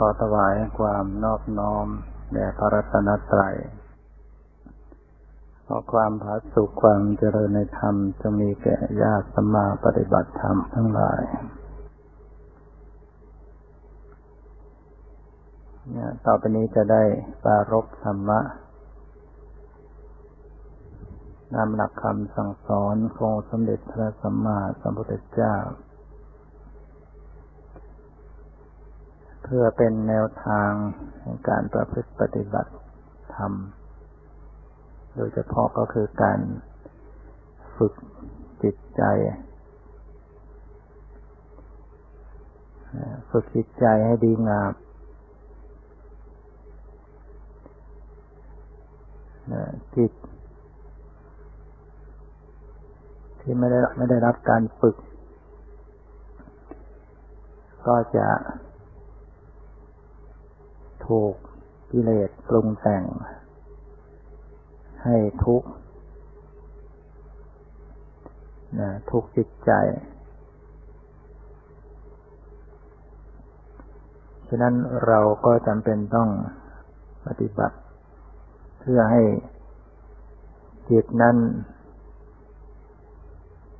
ขอถวายความนอบน้อมแด่พระรัตนตรัยขอความผาสุขความเจริญในธรรมจะมีแก่ญาติสมาปฏิบัติธรรมทั้งหลายเนี่ยต่อไปนี้จะได้ปารบธรรมะนำหลักคำสั่งสอนของสมเด็จพระสัมมาสัมพุทธเจ้า เพื่อเป็นแนวทางในการประพฤติปฏิบัติธรรม โดยเฉพาะก็คือการฝึกจิตใจ ฝึกจิตใจให้ดีงามจิต ที่ไม่ได้ไม่ได้รับการฝึก ก็จะ ถูกกิเลสปรุงแต่ง ให้ทุกข์นะทุกจิตใจ ฉะนั้นเราก็จำเป็นต้องปฏิบัติ เพื่อให้จิตนั้น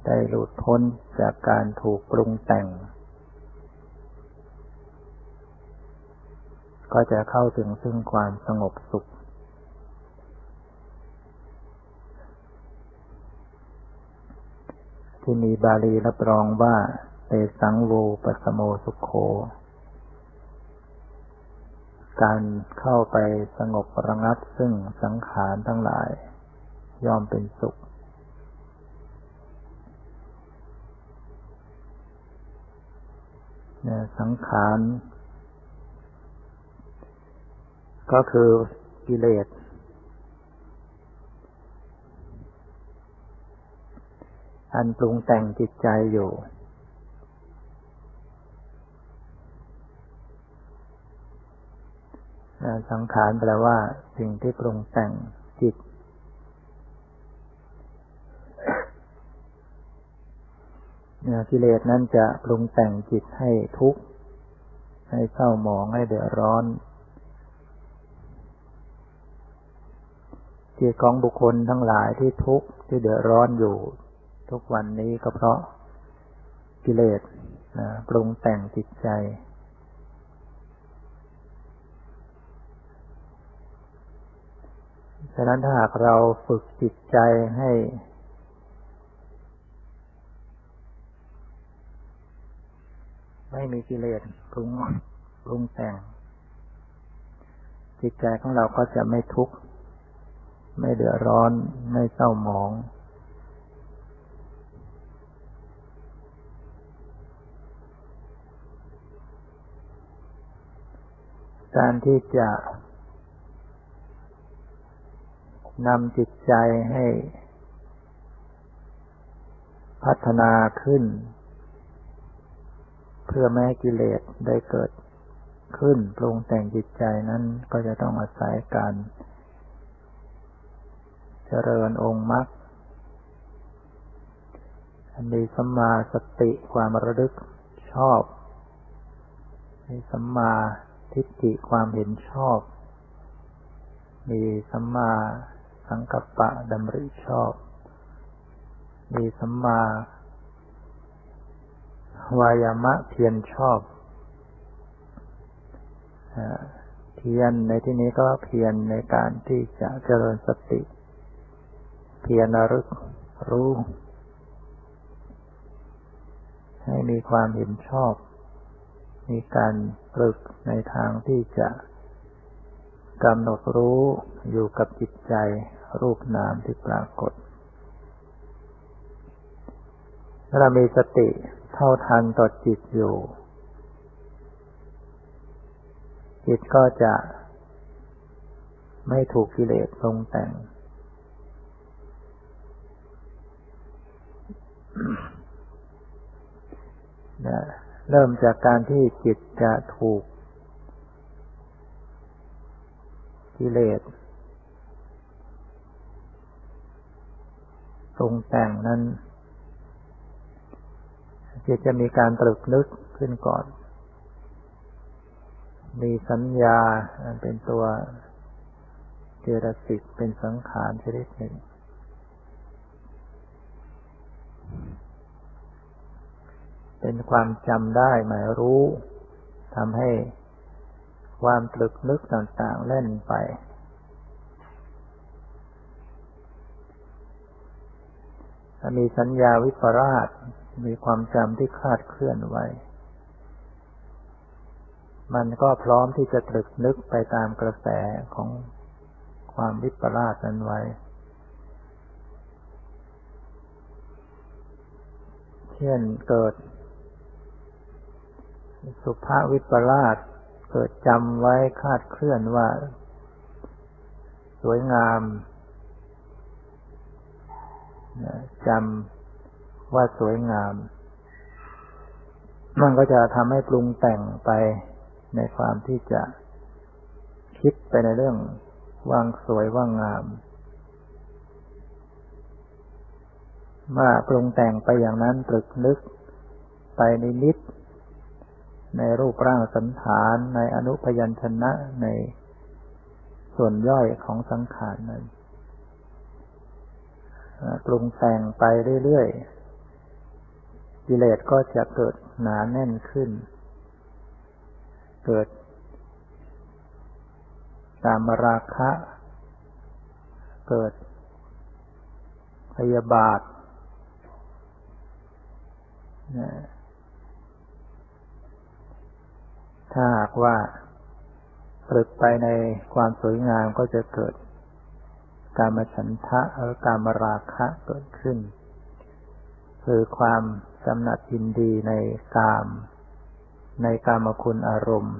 ได้หลุดพ้นจากการถูกปรุงแต่ง ก็จะเข้าถึงซึ่งความสงบสุข ที่มีบาลีรับรองว่าเตสังโวปัสโมสุขโขการเข้าไปสงบระงับซึ่งสังขารทั้งหลาย ย่อมเป็นสุขสังขาร ก็คือกิเลส อันปรุงแต่งจิตใจอยู่ สังขารแปลว่า สิ่งที่ปรุงแต่งจิต กิเลสนั้นจะปรุงแต่งจิตให้ทุกข์ ให้เศร้าหมองให้เดือดร้อน จิตของบุคคลทั้งหลายที่ทุกข์ที่เดือดร้อนอยู่ ทุกวันนี้ก็เพราะกิเลสนะปรุงแต่งจิตใจ ฉะนั้นถ้าหากเราฝึกจิตใจให้ ไม่มีกิเลสปรุงปรุงแต่ง จิตใจของเราก็จะไม่ทุกข์ ไม่เดือดร้อน ไม่เศร้าหมอง การที่จะนำจิตใจให้พัฒนาขึ้น เพื่อแม้กิเลสได้เกิดขึ้นปรุงแต่งจิตใจนั้นก็จะต้องอาศัยการ เจริญองค์มรรคมีสัมมาสติความระลึกชอบ มีสัมมาทิฏฐิความเห็นชอบ มีสัมมาสังกัปปะดำริชอบ มีสัมมาวายามะเพียรชอบเพียรในที่นี้ก็เพียรในการที่จะเจริญสติ เพียรรึกรู้ ให้มีความเห็นชอบ มีการปรึกในทางที่จะกำหนดรู้อยู่กับจิตใจรูปนามที่ปรากฏ ถ้าเรามีสติเท่าทันต่อจิตอยู่ จิตก็จะไม่ถูกกิเลสทรงแต่ง เริ่มจากการที่จิตจะถูกกิเลสทรงแต่งนั้นจิตจะมีการตรึกนึกขึ้นก่อน มีสัญญาเป็นตัวเจตสิกเป็นสังขารชนิดหนึ่ง เป็นความจำได้หมายรู้ทำให้ความตรึกนึกต่างๆเล่นไป มีสัญญาวิปราช มีความจำที่คลาดเคลื่อนไว้ มันก็พร้อมที่จะตรึกนึกไปตามกระแสของความวิปลาสนั้นไว้ เช่นเกิด สุภาวิปลาสเกิดจำไว้คาดเคลื่อนว่า สวยงามจำว่าสวยงาม มันก็จะทำให้ปรุงแต่งไปในความที่จะคิดไปในเรื่องว่างสวยว่างงาม เมื่อปรุงแต่งไปอย่างนั้นตรึกนึกไปในนิด ในรูปร่างสันฐานในอนุพยัญชนะในส่วนย่อยของสังขารนั้นปรุงแต่งไปเรื่อยๆกิเลสก็จะเกิดหนาแน่นขึ้น เกิดตามราคะ เกิดพยาบาท ถ้าหากว่าตรึกไปในความสวยงามก็จะเกิดการมฉันทะหรือการมราคะเกิดขึ้น คือความกำหนัดยินดีในกาม ในกามคุณอารมณ์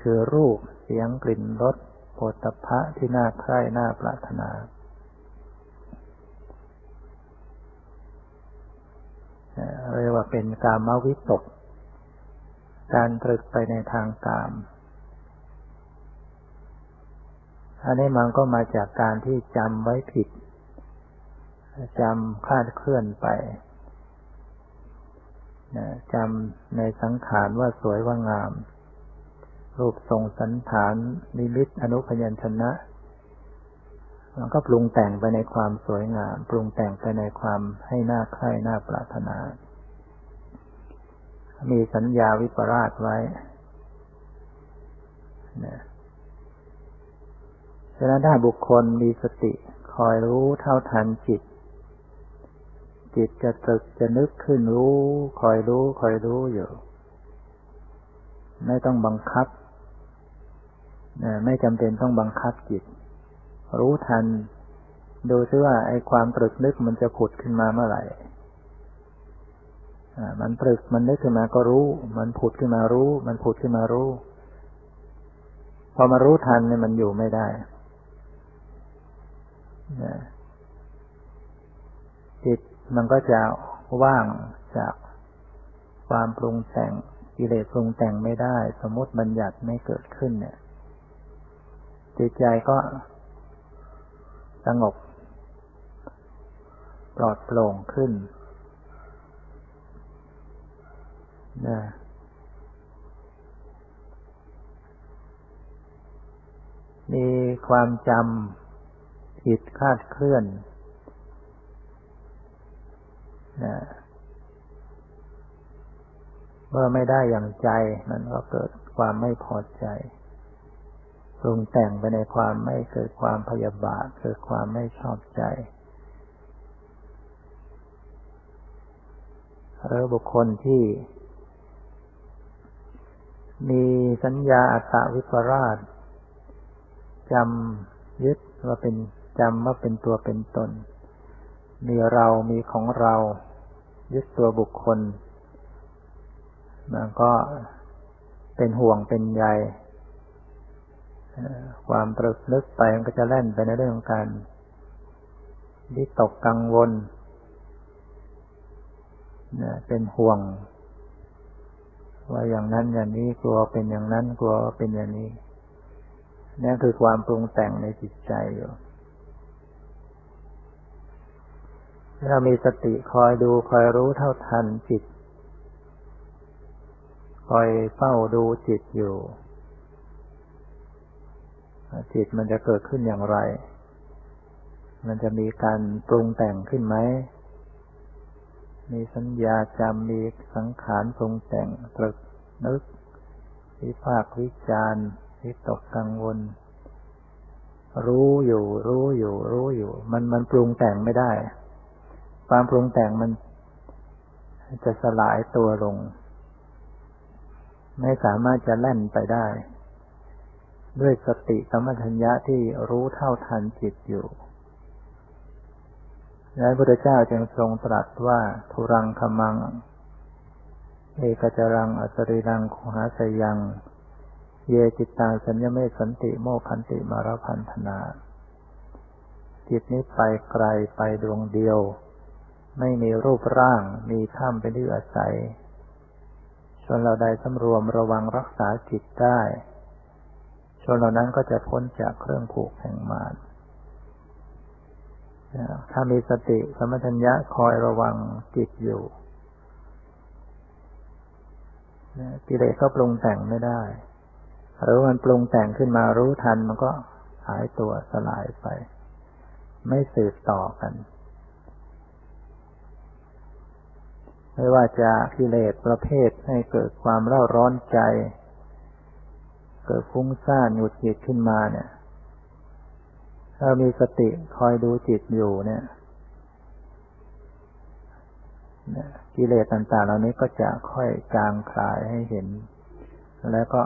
คือรูปเสียงกลิ่นรสโผฏฐะที่น่าใคร่น่าปรารถนา เรียกว่าเป็นกามวิตก การตรึกไปในทางกาม อันนี้มันก็มาจากการที่จำไว้ผิดจำคลาดเคลื่อนไปจำในสังขารว่าสวยว่างาม รูปทรงสันฐานนิมิตอนุพยัญชนะ มันก็ปรุงแต่งไปในความสวยงาม ปรุงแต่งไปในความให้หน้าใคร่หน้าปรารถนา มีสัญญาวิปราชไว้นะฉะนั้นถ้าบุคคลมีสติคอยรู้เท่าทันจิต จิตจะตึกจะนึกขึ้นรู้ คอยรู้ คอยรู้อยู่ ไม่ต้องบังคับ ไม่จำเป็นต้องบังคับจิต รู้ทัน ดูซิว่าไอ้ความตรึกนึกมันจะผุดขึ้นมาเมื่อไหร่มันตรึกมันนึกขึ้นมาก็รู้ มันผุดขึ้นมารู้ มันผุดขึ้นมารู้ พอมารู้ทันเนี่ยมันอยู่ไม่ได้จิตมันก็จะว่างจากความปรุงแต่งกิเลสปรุงแต่งไม่ได้ สมมติบัญญัติไม่เกิดขึ้นเนี่ยจิตใจก็ สงบ ปลอดโปร่งขึ้นนะมีความจำจิตคาดเคลื่อนนะเมื่อไม่ได้อย่างใจมันก็เกิดความไม่พอใจ รุงแต่งไปในความไม่เกิดความพยาบาทเกิดความไม่ชอบใจหรือบุคคลที่ มีสัญญาอัตวิปราชจำยึดว่าเป็นจำว่าเป็นตัวเป็นตน มีเรามีของเรา ยึดตัวบุคคลมันก็เป็นห่วงเป็นใย ความตรึกนึกไปมันก็จะแล่นไปในเรื่องของการที่ตกกังวลเป็นห่วง ว่าอย่างนั้นอย่างนี้กลัวเป็นอย่างนั้นกลัวเป็นอย่างนี้นี่คือความปรุงแต่งในจิตใจอยู่เรามีสติคอยดูคอยรู้เท่าทันจิต คอยเฝ้าดูจิตอยู่ จิตมันจะเกิดขึ้นอย่างไร มันจะมีการปรุงแต่งขึ้นไหม มีสัญญาจำมีสังขารปรุงแต่งตรึกนึก วิภาควิจารวิตกกังวล รู้อยู่ รู้อยู่ รู้อยู่ มันมันปรุงแต่งไม่ได้ ความปรุงแต่งมันจะสลายตัวลง ไม่สามารถจะแล่นไปได้ ด้วยสติสัมัชัญญะที่รู้เท่าทันจิตอยู่และพระพุทธเจ้าจึงทรงตรัสว่าทุรังคมัง เอกจรังอัสริรังคุหาสยัง เยจิตตาสัญญเมสันติโมคันติมารพันธนา จิตนี้ไปไกลไปดวงเดียว ไม่มีรูปร่างมีถ้ำเป็นที่อาศัยชนเราใดสำรวมระวังรักษาจิตได้ นเหล่านั้นก็จะพ้นจากเครื่องผูกแห่งมารถ้ามีสติสมัชัญญะคอยระวังจิตอยู่กิเลสก็ปรุงแต่งไม่ได้ หรือมันปรุงแต่งขึ้นมารู้ทันมันก็หายตัวสลายไป ไม่สืบต่อกัน ไม่ว่าจะกิเลสประเภทให้เกิดความเร่าร้อนใจ เกิดฟุ้งซ่านหงุดหงิดขึ้นมาเนี่ย ถ้ามีสติคอยดูจิตอยู่เนี่ยกิเลสต่าง ๆ เหล่านี้ก็จะค่อยจางคลายให้เห็น แล้วก็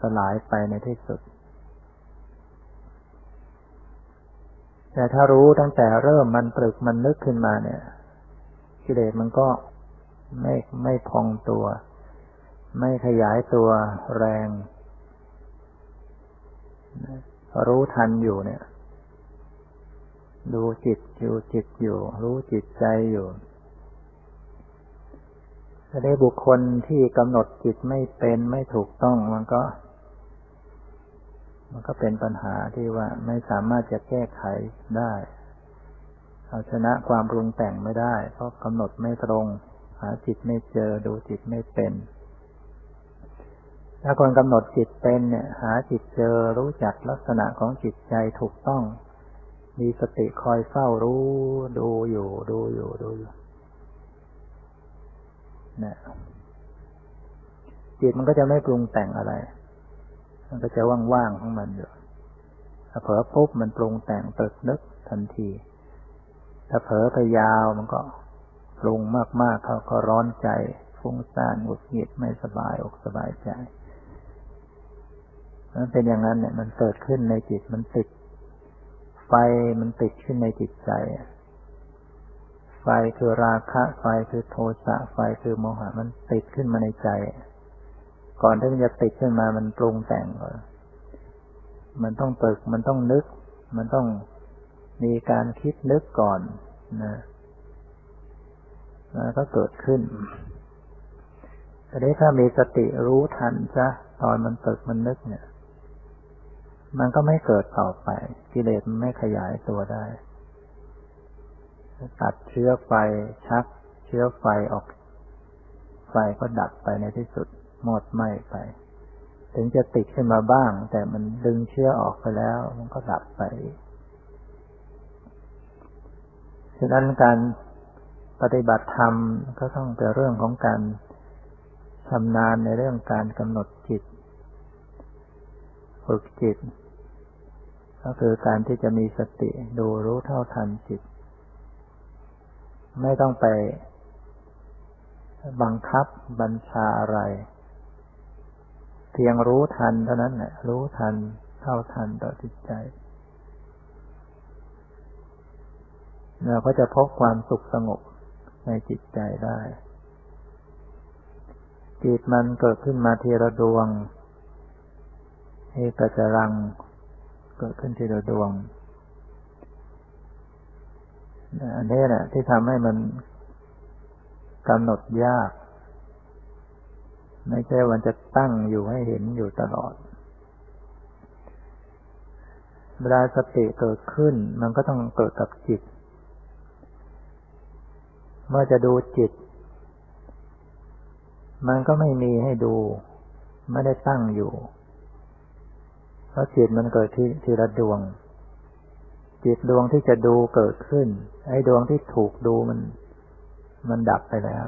สลายไปในที่สุด แต่ถ้ารู้ตั้งแต่เริ่มมันตรึกมันนึกขึ้นมาเนี่ย กิเลสมันก็ไม่ไม่พองตัว ไม่ขยายตัวแรง รู้ทันอยู่เนี่ย ดูจิตอยู่จิตอยู่ รู้จิตใจอยู่ถ้าได้บุคคลที่กำหนดจิตไม่เป็นไม่ถูกต้องมันก็ มันก็เป็นปัญหาที่ว่าไม่สามารถจะแก้ไขได้ เอาชนะความปรุงแต่งไม่ได้ เพราะกำหนดไม่ตรง หาจิตไม่เจอดูจิตไม่เป็น ถ้าคนกำหนดจิตเป็นเนี่ย หาจิตเจอรู้จักลักษณะของจิตใจถูกต้อง มีสติคอยเฝ้ารู้ ดูอยู่ ดูอยู่ดูอยู่เนี่ยจิตมันก็จะไม่ปรุงแต่งอะไร มันก็จะว่างๆของมันอยู่ถ้าเผลอปุ๊บมันปรุงแต่งตึกนึกทันที ถ้าเผลอไปยาวมันก็ปรุงมากๆเขาก็ร้อนใจฟุ้งซ่านหงุดหงิดไม่สบายอกสบายใจ มันเป็นอย่างนั้นเนี่ยมันเกิดขึ้นในจิตมันติด ไฟมันติดขึ้นในจิตใจ ไฟคือราคะ ไฟคือโทสะไฟคือโมหะมันติดขึ้นมาในใจ ก่อนที่มันจะติดขึ้นมามันปรุงแต่งก่อนมันต้องตึกมันต้องนึก มันต้องมีการคิดนึกก่อนนะนะก็เกิดขึ้นแต่ได้ถ้ามีสติรู้ทันซะตอนมันตึกมันนึกเนี่ย มันก็ไม่เกิดต่อไป กิเลสมันไม่ขยายตัวได้ ตัดเชื้อไฟชัก เชื้อไฟออก ไฟก็ดับไปในที่สุดหมดไหม้ไป ถึงจะติดขึ้นมาบ้าง แต่มันดึงเชื้อออกไปแล้ว มันก็ดับไปฉะนั้นการปฏิบัติธรรมก็ต้องเป็นเรื่องของการชำนาญในเรื่องการกำหนดจิต ฝึกจิต ก็คือการที่จะมีสติดูรู้เท่าทันจิต ไม่ต้องไปบังคับบัญชาอะไร เพียงรู้ทันเท่านั้นแหละรู้ทันเท่าทันต่อจิตใจเราก็จะพบความสุขสงบในจิตใจได้ จิตมันเกิดขึ้นมาทีละดวงเอกจรัง เกิดขึ้นทีละดวงอันนี้แหละที่ทำให้มันกำหนดยาก ไม่ใช่วันจะตั้งอยู่ให้เห็นอยู่ตลอด เวลาสติเกิดขึ้น มันก็ต้องเกิดกับจิต เมื่อจะดูจิต มันก็ไม่มีให้ดู ไม่ได้ตั้งอยู่ เพราะจิตมันเกิดที่ทีละดวง จิตดวงที่จะดูเกิดขึ้น ไอ้ดวงที่ถูกดูมัน มันดับไปแล้ว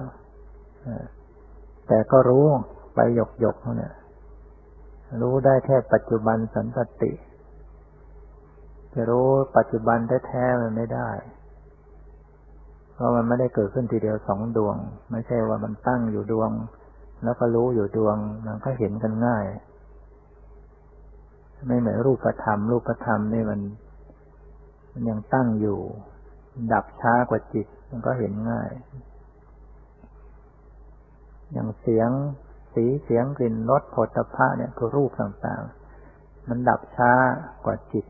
แต่ก็รู้ไปหยกหยกเนี่ยรู้ได้แค่ปัจจุบันสันติ จะรู้ปัจจุบันแท้ๆมันไม่ได้ เพราะมันไม่ได้เกิดขึ้นทีเดียวสองดวง ไม่ใช่ว่ามันตั้งอยู่ดวง แล้วก็รู้อยู่ดวง มันก็เห็นกันง่าย ไม่เหมือนรูปธรรม รูปธรรมนี่มัน มันยังตั้งอยู่ ดับช้ากว่าจิต มันก็เห็นง่าย อย่างเสียง สีเสียงกลิ่นรสผลตภะเนี่ยคือรูปต่างๆ มันดับช้ากว่าจิต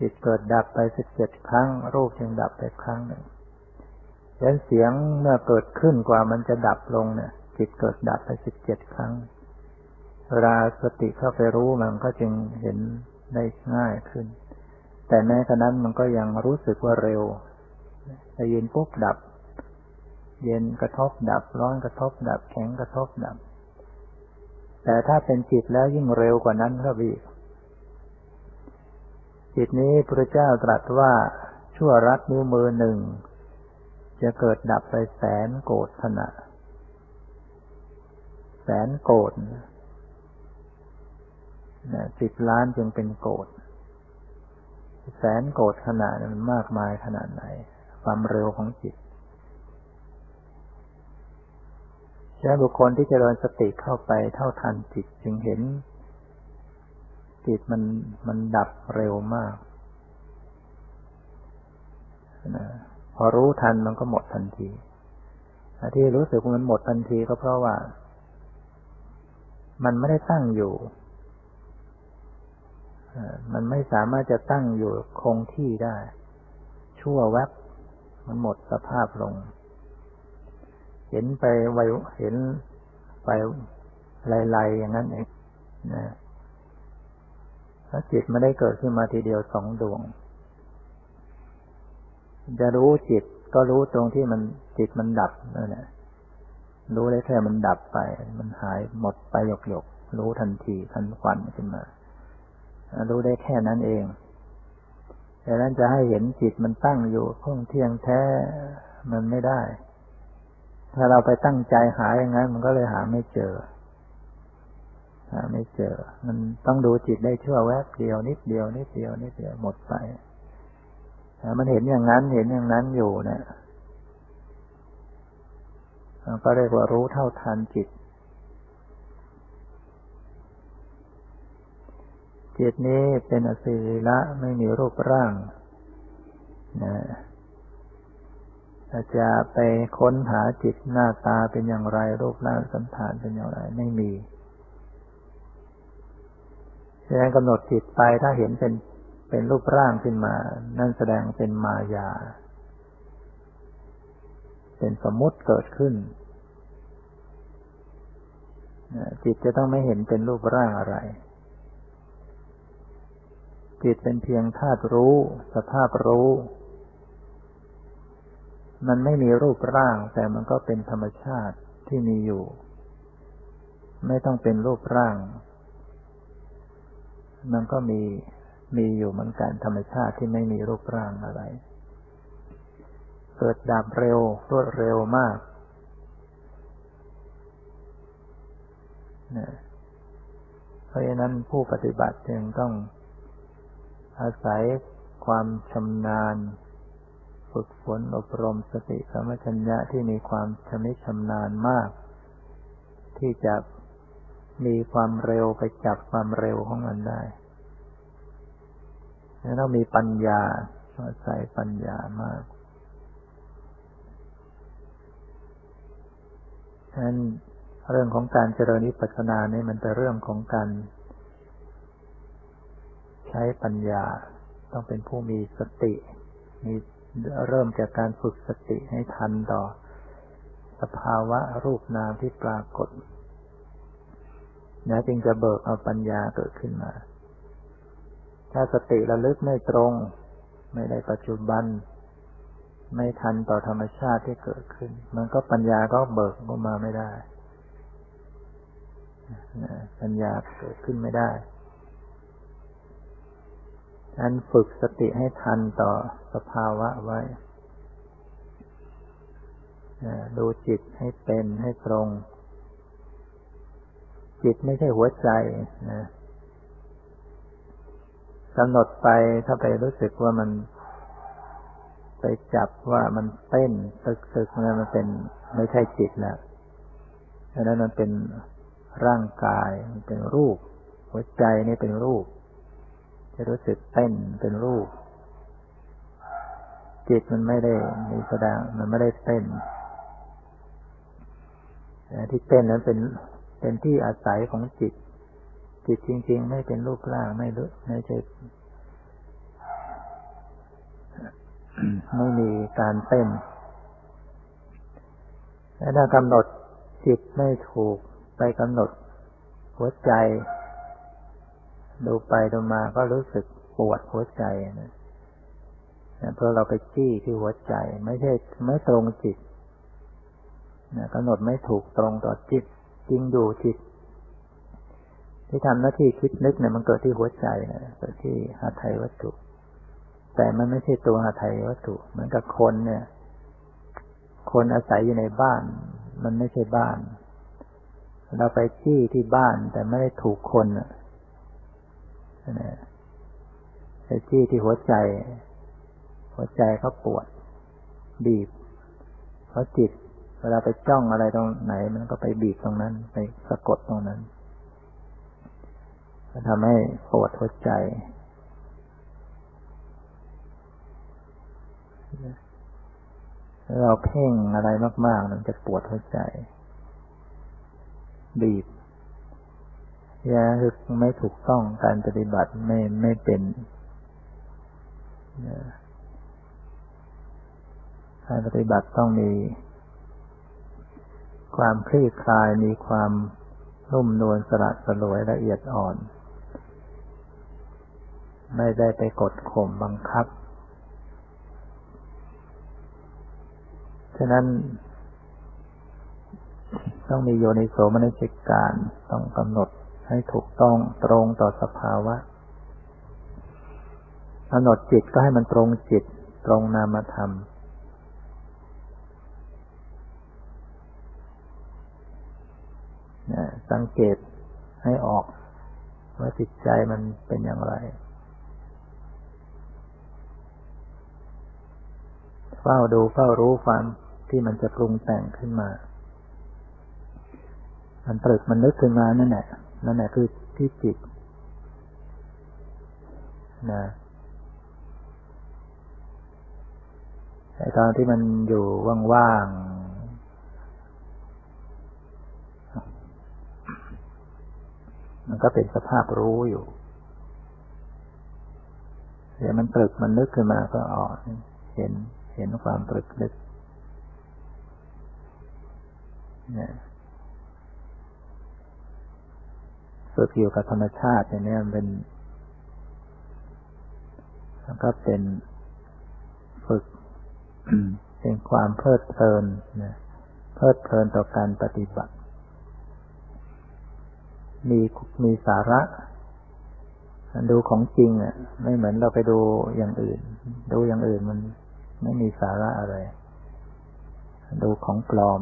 จิตเกิดดับไปสิบเจ็ดครั้ง รูปจึงดับไปครั้งหนึ่งดังนั้นเสียงเมื่อเกิดขึ้นกว่ามันจะดับลงเนี่ย จิตเกิดดับไปสิบเจ็ดครั้ง เวลาสติเข้าไปรู้มันก็จึงเห็นได้ง่ายขึ้น แต่แม้กระนั้นมันก็ยังรู้สึกว่าเร็วได้ยินปุ๊บดับ เย็นกระทบดับ ร้อนกระทบดับ แข็งกระทบดับ แต่ถ้าเป็นจิตแล้วยิ่งเร็วกว่านั้นครับอีกจิตนี้พระเจ้าตรัสว่าชั่วรัดนิ้วมือหนึ่ง จะเกิดดับไปแสนโกดขณะ แสนโกดนะ สิบล้านจึงเป็นโกดแสนโกดขนาดมันมากมายขนาดไหน ความเร็วของจิตฉะนั้นบุคคลที่จเจริญสติเข้าไปเท่าทันจิตจึงเห็น จิตมันมันดับเร็วมากนะพอรู้ทันมันก็หมดทันที ที่รู้สึกมันหมดทันทีก็เพราะว่า มันไม่ได้ตั้งอยู่ มันไม่สามารถจะตั้งอยู่คงที่ได้ ชั่วแวบมันหมดสภาพลง เห็นไปไวเห็นไปไล่ๆอย่างนั้นเองนะถ้าจิตไม่ได้เกิดขึ้นมาทีเดียวสองดวง จะรู้จิตก็รู้ตรงที่มันจิตมันดับนั่นแหละรู้ได้แค่มันดับไป มันหายหมดไปหยกหยกรู้ทันทีทันควันขึ้นมา รู้ได้แค่นั้นเองแต่นั้นจะให้เห็นจิตมันตั้งอยู่คงเที่ยงแท้มันไม่ได้ ถ้าเราไปตั้งใจหาอย่างนั้น มันก็เลยหาไม่เจอ หาไม่เจอ มันต้องดูจิตได้ชั่วแวบเดียวนิดเดียวนิดเดียวนิดเดียวหมดไปมันเห็นอย่างนั้นเห็นอย่างนั้นอยู่เนี่ยก็เรียกว่ารู้เท่าทันจิต จิตนี้เป็นอสิริละไม่มีรูปร่างนะาจะไปค้นหาจิตหน้าตาเป็นอย่างไร รูปร่างสันฐานเป็นอย่างไรไม่มีแสดงกำหนดจิตไปถ้าเห็นเป็นเป็นรูปร่างขึ้นมา นั่นแสดงเป็นมายา เป็นสมมุติเกิดขึ้น จิตจะต้องไม่เห็นเป็นรูปร่างอะไร จิตเป็นเพียงธาตุรู้ สภาพรู้ มันไม่มีรูปร่าง แต่มันก็เป็นธรรมชาติที่มีอยู่ ไม่ต้องเป็นรูปร่าง มันก็มีมีอยู่เหมือนกันธรรมชาติที่ไม่มีรูปร่างอะไร เกิดดับเร็วรวดเร็วมากเนี่ยเพราะฉะนั้นผู้ปฏิบัติจึงต้อง อาศัยความชำนาญ ฝึกฝนอบรมสติสมัชัญญะที่มีความชำนิชำนาญมาก ที่จะมีความเร็วไปจับความเร็วของมันได้แล้วต้องมีปัญญาใส่ปัญญามากฉะนั้นเรื่องของการเจริญนิพพานานี่มันเป็นเรื่องของการ ใช้ปัญญาต้องเป็นผู้มีสติมีเริ่มจากการฝึกสติให้ทันต่อ สภาวะรูปนามที่ปรากฏนะจึงจะเบิกเอาปัญญาเกิดขึ้นมา ถ้าสติระลึกไม่ตรง ไม่ได้ปัจจุบัน ไม่ทันต่อธรรมชาติที่เกิดขึ้น มันก็ปัญญาก็เบิกออกมาไม่ได้ปัญญาเกิดขึ้นไม่ได้ อันฝึกสติให้ทันต่อสภาวะไว้ ดูจิตให้เป็นให้ตรง จิตไม่ใช่หัวใจนะกำหนดไปถ้าไปรู้สึกว่ามัน ไปจับว่ามันเต้นตึกตึกนั่นมันเป็นไม่ใช่จิตแล้วดังนั้นมันเป็นร่างกายมันเป็นรูป หัวใจนี่เป็นรูป จะรู้สึกเต้นเป็นรูป จิตมันไม่ได้มีแสดงมันไม่ได้เต้นที่เต้นนั้นเป็นเป็นที่อาศัยของจิต จิตจริง ๆ ไม่เป็นรูปร่างไม่รู้ไม่ใช่ไม่มีการเต้นและถ้ากำหนดจิตไม่ถูกไปกำหนดหัวใจ ดูไปดูมาก็รู้สึกปวดหัวใจนะเพราะเราไปจี้ที่หัวใจ ไม่ใช่ไม่ตรงจิตนะกำหนดไม่ถูกตรงต่อจิต จริงอยู่จิต ที่ทำหน้าที่คิดนึกเนี่ยมันเกิดที่หัวใจนะเกิดที่หาไทยวัตถุ แต่มันไม่ใช่ตัวหาไทยวัตถุ เหมือนกับคนเนี่ย คนอาศัยอยู่ในบ้าน มันไม่ใช่บ้าน เราไปจี้ที่บ้านแต่ไม่ได้ถูกคนนะ ไปจี้ที่หัวใจ หัวใจเขาปวด บีบเพราะจิต เวลาไปจ้องอะไรตรงไหน มันก็ไปบีบตรงนั้น ไปสะกดตรงนั้นทำให้ปวดหัวใจเราเพ่งอะไรมากๆมันจะปวดหัวใจ บีบ ยาคือไม่ถูกต้องการปฏิบัติไม่ไม่เป็นการปฏิบัติต้องมี ความคลี่คลายมีความนุ่มนวลสละสลวยละเอียดอ่อน ไม่ได้ไปกดข่มบังคับ ฉะนั้น ต้องมีโยนิโสมนสิการต้องกำหนด ให้ถูกต้องตรงต่อสภาวะกำหนดจิตก็ให้มันตรงจิตตรงนามธรรม สังเกตให้ออกว่าจิตใจมันเป็นอย่างไร เฝ้าดูเฝ้ารู้ความที่มันจะปรุงแต่งขึ้นมา มันตรึกมันนึกขึ้นมานั่นแหละ นั่นแหละคือที่จิตนะไอตอนที่มันอยู่ว่างๆ มันก็เป็นสภาพรู้อยู่ เดี๋ยวมันตรึกมันนึกขึ้นมาก็อ๋อเห็นเห็นความตรึกนึกเนี่ย ฝึกอยู่กับธรรมชาติอย่างนี้มันเป็นก็เป็นฝึกเป็นความเพลิดเพลินนะเพลิดเพลินต่อการปฏิบัติ มีมีสาระดูของจริงอะ ไม่เหมือนเราไปดูอย่างอื่น ดูอย่างอื่นมันไม่มีสาระอะไร ดูของปลอม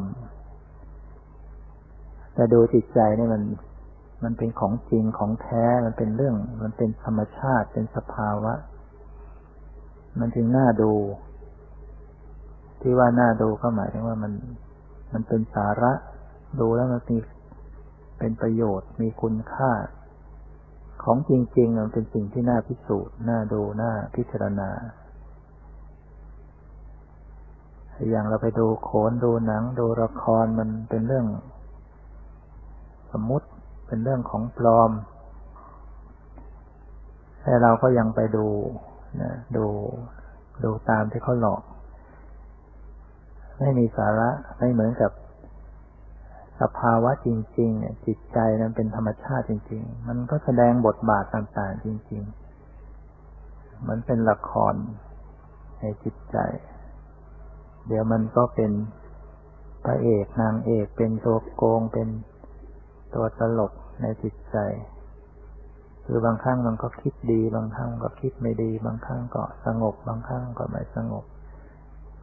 แต่ดูจิตใจนี่มัน มันเป็นของจริงของแท้ มันเป็นเรื่อง มันเป็นธรรมชาติ เป็นสภาวะ มันจึงน่าดู ที่ว่าน่าดูก็หมายถึงว่ามัน มันเป็นสาระ ดูแล้วมันมีเป็นประโยชน์ มีคุณค่า ของจริง ๆ มันเป็นสิ่งที่น่าพิสูจน์ น่าดู น่าพิจารณา อย่างเราไปดูโขน ดูหนัง ดูละคร มันเป็นเรื่อง สมมุติ เป็นเรื่องของปลอม แต่เราก็ยังไปดูนะดูดูตามที่เขาหลอก ไม่มีสาระไม่เหมือนกับสภาวะจริงๆจิตใจนั้นเป็นธรรมชาติจริง ๆ มันก็แสดงบทบาทต่าง ๆ จริง ๆ มันเป็นละครในจิตใจ เดี๋ยวมันก็เป็นพระเอกนางเอกเป็นตัวโกงเป็น ตัวตลกในจิตใจ คือบางครั้งมันก็คิดดี บางครั้งก็คิดไม่ดี บางครั้งก็สงบ บางครั้งก็ไม่สงบ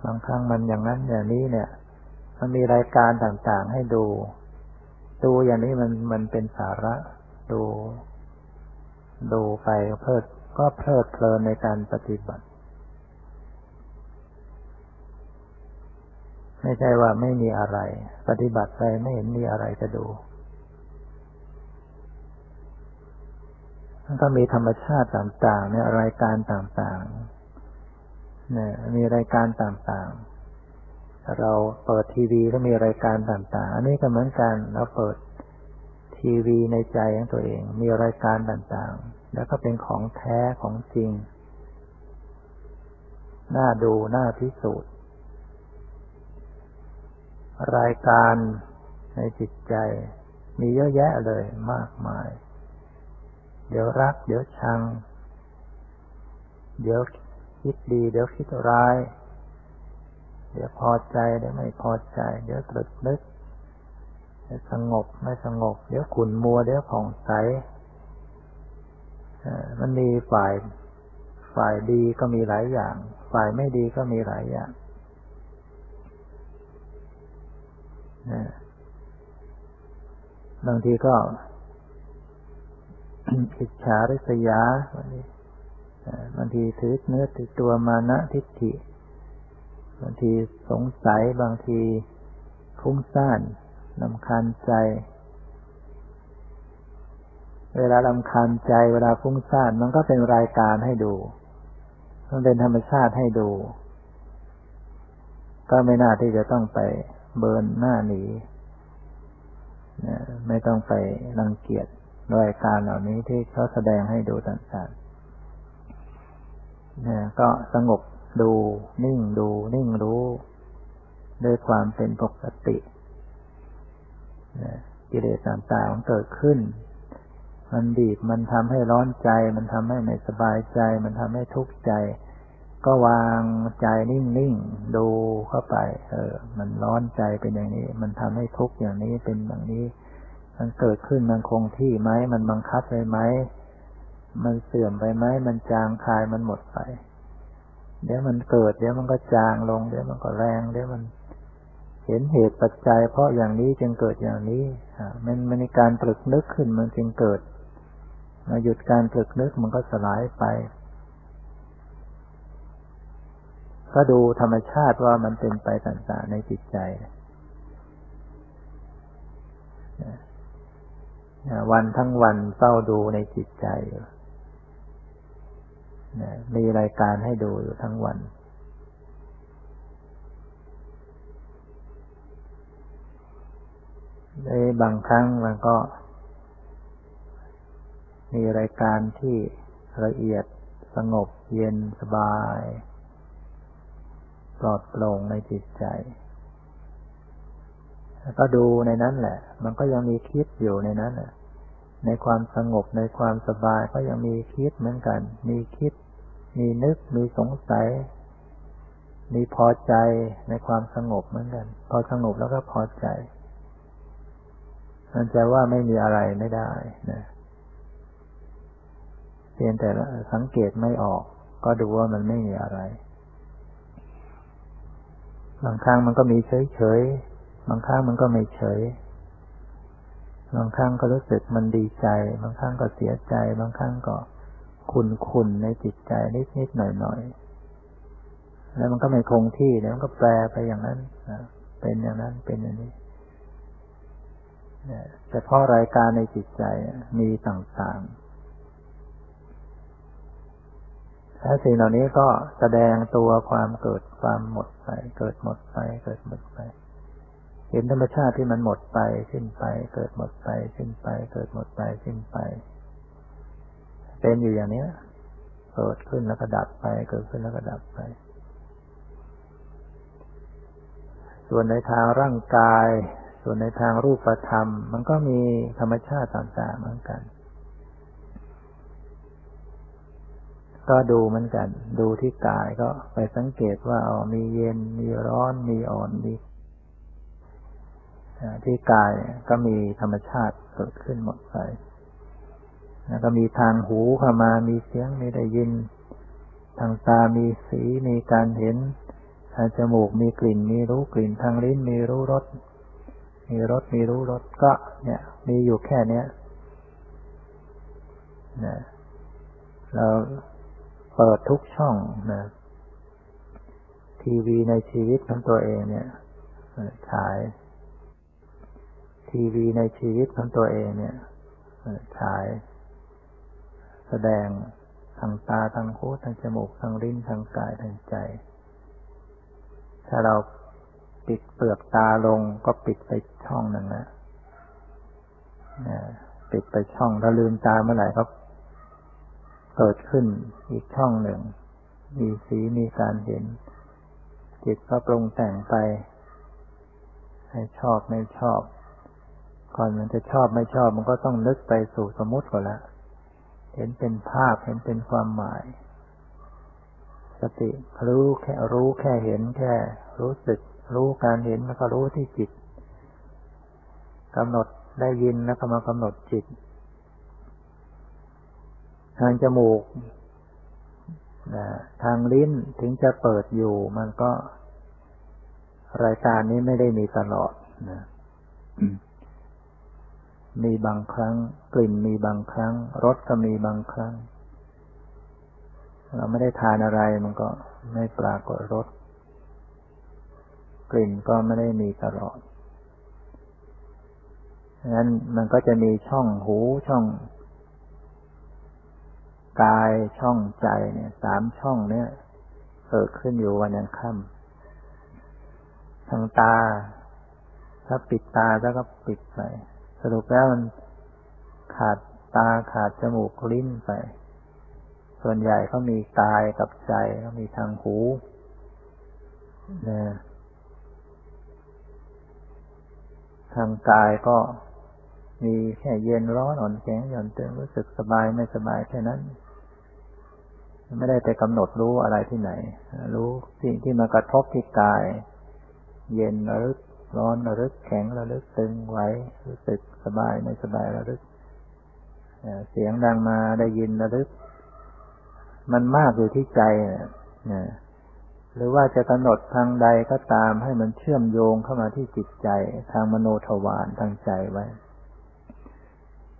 บางครั้งมันอย่างนั้นอย่างนี้เนี่ย มันมีรายการต่างๆให้ดู ดูอย่างนี้มันมันเป็นสาระ ดู ดูไปเพลิดก็เพลิดเพลินในการปฏิบัติ ไม่ใช่ว่าไม่มีอะไร ปฏิบัติไปไม่เห็นมีอะไรจะดู มันก็มีธรรมชาติต่างๆเนี่ยรายการต่างๆเนี่ยมีรายการต่างๆ เราเปิดทีวีก็มีรายการต่างๆ อันนี้ก็เหมือนกันเราเปิดทีวีในใจของตัวเอง มีรายการต่างๆ แล้วก็เป็นของแท้ของจริง น่าดูน่าพิสูจน์ รายการในจิตใจ มีเยอะแยะเลยมากมาย เดี๋ยวรัก เดี๋ยวชัง เดี๋ยวคิดดี เดี๋ยวคิดร้าย เดี๋ยวพอใจเดี๋ยวไม่พอใจ เดี๋ยวตรึกนึกเดี๋ยวสงบไม่สงบ เดี๋ยวขุนมัว เดี๋ยวผ่องใสมันมีฝ่ายฝ่ายดีก็มีหลายอย่าง ฝ่ายไม่ดีก็มีหลายอย่างบางทีก็ อิจฉาริษยาบางทีถือเนื้อถือตัวมานะทิฏฐิ บางทีสงสัยบางทีฟุ้งซ่านลำคาญใจ เวลาลำคาญใจ เวลาฟุ้งซ่านมันก็เป็นรายการให้ดู มันเป็นธรรมชาติให้ดู ก็ไม่น่าที่จะต้องไปเบินหน้าหนีไม่ต้องไปรังเกียจ ด้วยการเหล่านี้ที่เขาแสดงให้ดูต่างๆเนี่ยก็สงบดูนิ่งดูนิ่งรู้ ด้วยความเป็นปกติกิเลสต่างๆเกิดขึ้น มันบีบมันทำให้ร้อนใจ มันทำให้ไม่สบายใจ มันทำให้ทุกข์ใจ ก็วางใจนิ่งๆดูเข้าไป เออ มันร้อนใจเป็นอย่างนี้ มันทำให้ทุกข์อย่างนี้เป็นอย่างนี้ มันเกิดขึ้นมันคงที่ไหม มันบังคับไปไหม มันเสื่อมไปไหม มันจางคลายมันหมดไป เดี๋ยวมันเกิด เดี๋ยวมันก็จางลง เดี๋ยวมันก็แรง เดี๋ยวมัน เห็นเหตุปัจจัย เพราะอย่างนี้จึงเกิดอย่างนี้มันมันในการตรึกนึกขึ้นมันจึงเกิดมาหยุดการตรึกนึกมันก็สลายไป ก็ดูธรรมชาติว่ามันเป็นไปต่างๆในจิตใจ วันทั้งวันเฝ้าดูในจิตใจอยู่มีรายการให้ดูอยู่ทั้งวัน ในบางครั้งมันก็ มีรายการที่ละเอียดสงบเย็นสบาย ปลอดโปร่งในจิตใจ ก็ดูในนั้นแหละ มันก็ยังมีคิดอยู่ในนั้นในความสงบในความสบายก็ยังมีคิดเหมือนกัน มีคิด มีนึก มีสงสัย มีพอใจในความสงบเหมือนกัน พอสงบแล้วก็พอใจมันจะว่าไม่มีอะไรไม่ได้นะเพียงแต่สังเกตไม่ออก ก็ดูว่ามันไม่มีอะไร บางครั้งมันก็มีเฉย บางครั้งมันก็ไม่เฉย บางครั้งก็รู้สึกมันดีใจ บางครั้งก็เสียใจ บางครั้งก็ขุนขุนในจิตใจนิดนิดหน่อยหน่อยแล้วมันก็ไม่คงที่แล้วมันก็แปลไปอย่างนั้นเป็นอย่างนั้นเป็นอย่างนี้แต่พราะรายการในจิตใจมีต่างๆและสิ่งเหล่านี้ก็แสดงตัวความเกิดความหมดไป เกิดหมดไป เกิดหมดไป เห็นธรรมชาติที่มันหมดไปสิ้นไป เกิดหมดไปสิ้นไป เกิดหมดไปสิ้นไป เป็นอยู่อย่างนี้เกิดขึ้นแล้วก็ดับไป เกิดขึ้นแล้วก็ดับไป ส่วนในทางร่างกาย ส่วนในทางรูปธรรม มันก็มีธรรมชาติต่างๆเหมือนกัน ก็ดูเหมือนกัน ดูที่กายก็ไปสังเกตว่าอ๋อมีเย็นมีร้อนมีอ่อนมี ที่กายก็มีธรรมชาติเกิดขึ้นหมดไปแล้วก็มีทางหูเข้ามา มีเสียง มีได้ยิน ทางตา มีสี มีการเห็น ทางจมูก มีกลิ่น มีรู้กลิ่น ทางลิ้น มีรู้รส มีรส มีรู้รส ก็ เนี่ย มีอยู่แค่เนี้ยนะเราเปิดทุกช่องนะ ทีวีในชีวิตของตัวเองเนี่ย ฉาย ทีวีในชีวิตของตัวเองเนี่ยฉายแสดงทางตาทางหูทางจมูกทางลิ้นทางกายทางใจ ถ้าเราปิดเปลือกตาลงก็ปิดไปช่องหนึ่งนะปิดไปช่องถ้าลืมตาเมื่อไหร่ก็เกิดขึ้นอีกช่องหนึ่ง มีสีมีการเห็น จิตก็ปรุงแต่งไป ให้ชอบไม่ชอบ ก่อนมันจะชอบไม่ชอบ มันก็ต้องนึกไปสู่สมมติก่อนละเห็นเป็นภาพเห็นเป็นความหมาย สติรู้แค่รู้แค่เห็นแค่ รู้สึก รู้การเห็นแล้วก็รู้ที่จิตกำหนดได้ยินแล้วก็มากำหนดจิต ทางจมูกทางลิ้นถึงจะเปิดอยู่ มันก็ รายการนี้ไม่ได้มีตลอดนะ มีบางครั้ง กลิ่นมีบางครั้งรสก็มีบางครั้ง เราไม่ได้ทานอะไรมันก็ไม่ปรากฏรสกลิ่นก็ไม่ได้มีตลอดฉะนั้นมันก็จะมีช่องหูช่องกายช่องใจเนี่ยสามช่องเนี่ยเกิดขึ้นอยู่วันยังค่ำทางตา ถ้าปิดตาแล้วก็ปิดไป รุปแล้วมันขาดตาขาดจมูกลิ้นไป ส่วนใหญ่เขามีกายกับใจเขามีทางหูนะทางกายก็มีแค่เย็นร้อนอ่อนแข็งหย่อนตึงรู้สึกสบายไม่สบายแค่นั้น ไม่ได้ไปกำหนดรู้อะไรที่ไหน รู้สิ่งที่มากระทบที่กาย เย็นระลึก ร้อนระลึกแข็งระลึกตึงไหวรู้สึกสบายไม่สบายระลึกเสียงดังมาได้ยินระลึก มันมากอยู่ที่ใจนะหรือว่าจะกำหนดทางใดก็ตามให้มันเชื่อมโยงเข้ามาที่จิตใจ ทางมโนทวารทางใจไว้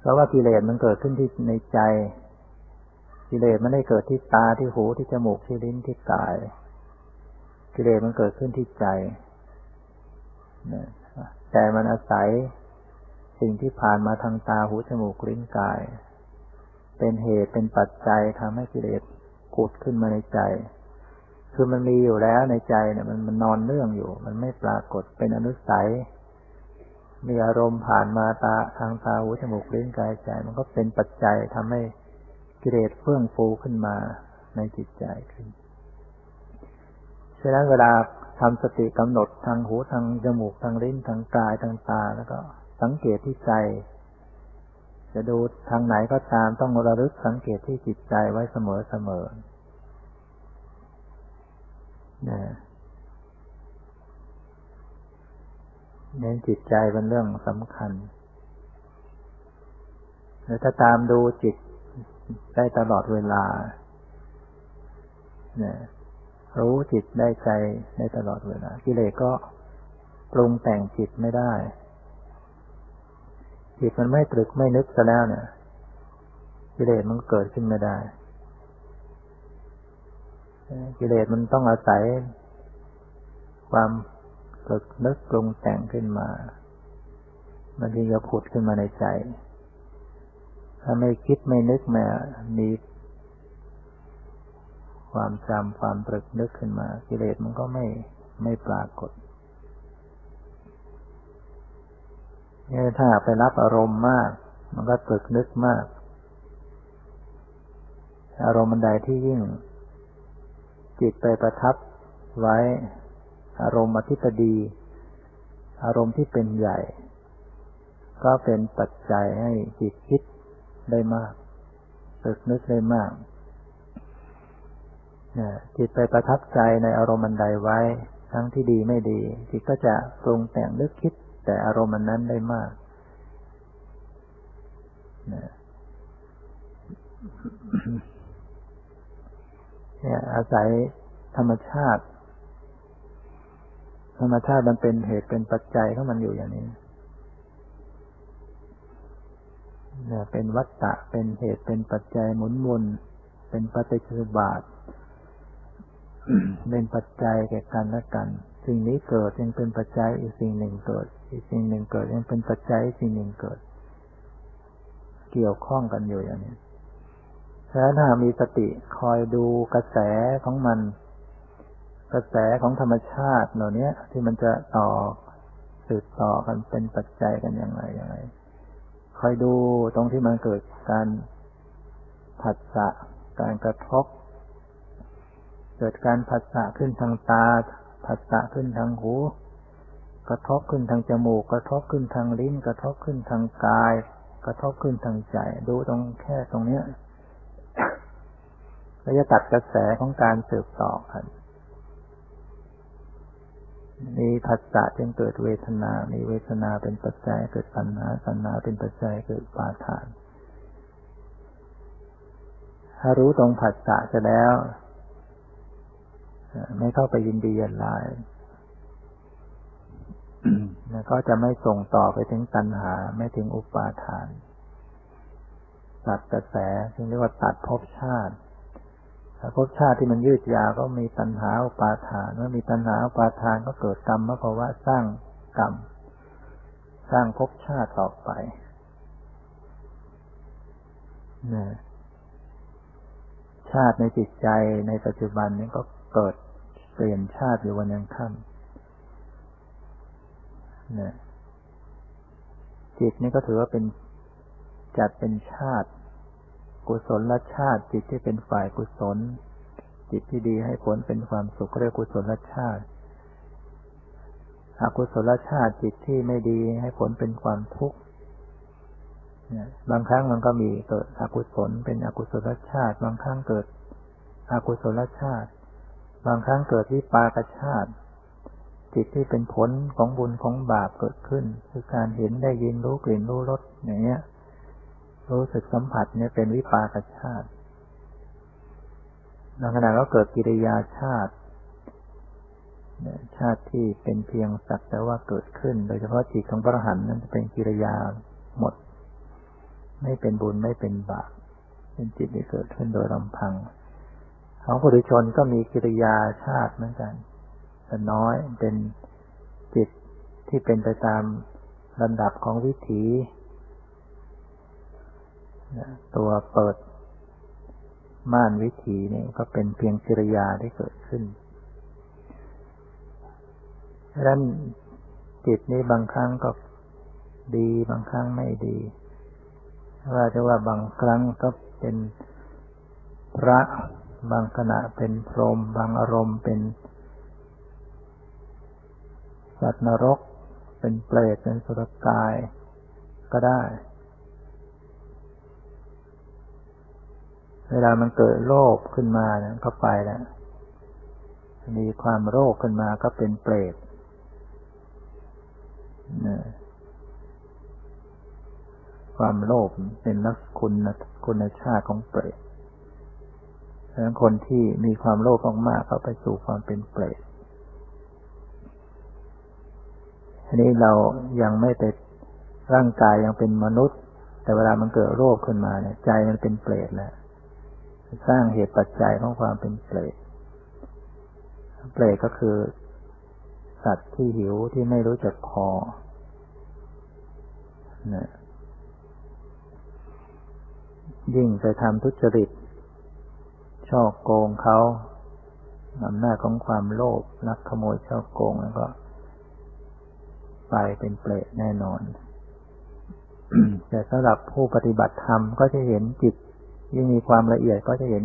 เพราะว่ากิเลสมันเกิดขึ้นที่ในใจ กิเลสมันได้เกิดที่ตาที่หูที่จมูกที่ลิ้นที่กาย กิเลสมันเกิดขึ้นที่ใจ แต่มันอาศัยสิ่งที่ผ่านมาทางตาหูจมูกลิ้นกาย เป็นเหตุเป็นปัจจัยทำให้กิเลสกุดขึ้นมาในใจ คือมันมีอยู่แล้วในใจเนี่ยมันมันนอนเนื่องอยู่ มันไม่ปรากฏเป็นอนุสัย มีอารมณ์ผ่านมาตาทางตาหูจมูกลิ้นกายใจ มันก็เป็นปัจจัยทำให้กิเลสเฟื่องฟูขึ้นมาในจิตใจขึ้นฉะนั้นเวลา ทำสติกำหนดทางหูทางจมูกทางลิ้นทางกายทางตา แล้วก็สังเกตที่ใจ จะดูทางไหนก็ตามต้องระลึกสังเกตที่จิตใจไว้เสมอเสมอนะเน้นจิตใจเป็นเรื่องสำคัญแล้วถ้าตามดูจิตได้ตลอดเวลาเนี่ย รู้จิตได้ใจได้ตลอดเวลากิเลสก็ปรุงแต่งจิตไม่ได้ จิตมันไม่ตรึกไม่นึกซะแล้วเนี่ยกิเลสมันเกิดขึ้นไม่ได้กิเลสมันต้องอาศัย ความตรึกนึกปรุงแต่งขึ้นมามันจึงจะผุดขึ้นมาในใจ ถ้าไม่คิดไม่นึกแม้มี ความจำความตรึกนึกขึ้นมา กิเลสมันก็ไม่ไม่ปรากฏนี่ถ้าไปรับอารมณ์มาก มันก็ตรึกนึกมาก อารมณ์ใดที่ยิ่ง จิตไปประทับไว้ อารมณ์อธิปดี อารมณ์ที่เป็นใหญ่ ก็เป็นปัจจัยให้จิตคิดได้มากตึกนึกได้มาก จิตไปประทับใจในอารมณ์ใดไว้ ทั้งที่ดีไม่ดี จิตก็จะปรุงแต่งนึกคิดแต่อารมณ์นั้นได้มากเนี่ยอาศัยธรรมชาติ ธรรมชาติมันเป็นเหตุเป็นปัจจัยของมันอยู่อย่างนี้เนี่ยเป็นวัตตะเป็นเหตุเป็นปัจจัยหมุนวนเป็นปฏิจจบาท เป็นปัจจัยแก่กันและกัน สิ่งนี้เกิดยังเป็นปัจจัยอีกสิ่งหนึ่งเกิด อีกสิ่งหนึ่งเกิดยังเป็นปัจจัยอีกสิ่งหนึ่งเกิด เกี่ยวข้องกันอยู่อย่างนี้แล้วถ้ามีสติคอยดูกระแสของมัน กระแสของธรรมชาติเหล่านี้ที่มันจะต่อสืบต่อกันเป็นปัจจัยกันอย่างไรอย่างไรคอยดูตรงที่มันเกิดการผัสสะการกระทบ เกิดการผัสสะขึ้นทางตา ผัสสะขึ้นทางหู กระทบขึ้นทางจมูก กระทบขึ้นทางลิ้น กระทบขึ้นทางกาย กระทบขึ้นทางใจ ดูตรงแค่ตรงเนี้ยแล้วจะตัดกระแสของการสืบต่อกัน มีผัสสะจึงเกิดเวทนา มีเวทนาเป็นปัจจัยเกิดสัญญาสัญญาเป็นปัจจัยเกิดปาทาน ถ้ารู้ตรงผัสสะจะแล้ว ไม่เข้าไปยินดียินลายก็จะไม่ส่งต่อไปถึงตัณหา ไม่ถึงอุปาทาน ตัดกระแสซึ่งเรียกว่าตัดภพชาติภพชาติที่มันยืดยาวก็มีตัณหาอุปาทาน เมื่อมีตัณหาอุปาทานก็เกิดกรรมเมื่อภาสร้างกรรม สร้างภพชาติต่อไปนะชาติในจิตใจในปัจจุบันนี้ก็เกิด เปลี่ยนชาติอยู่วันยังค่ำนะจิตนี่ก็ถือว่าเป็นจัดเป็นชาติ กุศลละชาติ จิตที่เป็นฝ่ายกุศล จิตที่ดีให้ผลเป็นความสุขเรียกกุศลละชาติ อกุศลชาติจิตที่ไม่ดีให้ผลเป็นความทุกข์บางครั้งมันก็มีเกิดอกุศลเป็นอกุศลชาติ บางครั้งเกิดอกุศลชาติ บางครั้งเกิดวิปากชาติ จิตที่เป็นผลของบุญของบาปเกิดขึ้น คือการเห็นได้ยินรู้กลิ่นรู้รสอย่างเงี้ย รู้สึกสัมผัสเนี่ยเป็นวิปากชาติในขณะก็เกิดกิริยาชาติชาติที่เป็นเพียงสักแต่ว่าเกิดขึ้น โดยเฉพาะจิตของพระหันนั้นจะเป็นกิริยาหมด ไม่เป็นบุญไม่เป็นบาปเป็นจิตที่เกิดขึ้นโดยลำพัง ของผู้ดุชนก็มีกิริยาชาติเหมือนกัน แต่น้อยเป็นจิตที่เป็นไปตามลำดับของวิถีตัวเปิดม่านวิถีนี่ก็เป็นเพียงกิริยาที่เกิดขึ้นดังนั้นจิตนี้บางครั้งก็ดีบางครั้งไม่ดีว่าจะว่าบางครั้งก็เป็นพระ บางขณะเป็นพรหมบางอารมณ์เป็น สัตว์นรก เป็นเปรตเป็นสุรกาย ก็ได้ เวลามันเกิดโรคขึ้นมาเนี่ยก็ไปแล้วมีความโรคขึ้นมาก็เป็นเปรตความโลภเป็นลักคุณคุณชาติของเปรต ดังนั้นคนที่มีความโลภมากๆเขาไปสู่ความเป็นเปรตอันนี้เรายังไม่ไปร่างกายยังเป็นมนุษย์ แต่เวลามันเกิดโรคขึ้นมาเนี่ยใจมันเป็นเปรตแล้วสร้างเหตุปัจจัยของความเป็นเปรตเปรตก็คือ สัตว์ที่หิวที่ไม่รู้จักพอนะยิ่งไปทำทุจริต ช่อโกงเขาอำนาจของความโลภนักขโมยช่อโกงแล้วก็ ไปเป็นเปรตแน่นอน แต่สำหรับผู้ปฏิบัติธรรมก็จะเห็นจิตยิ่งมีความละเอียดก็จะเห็น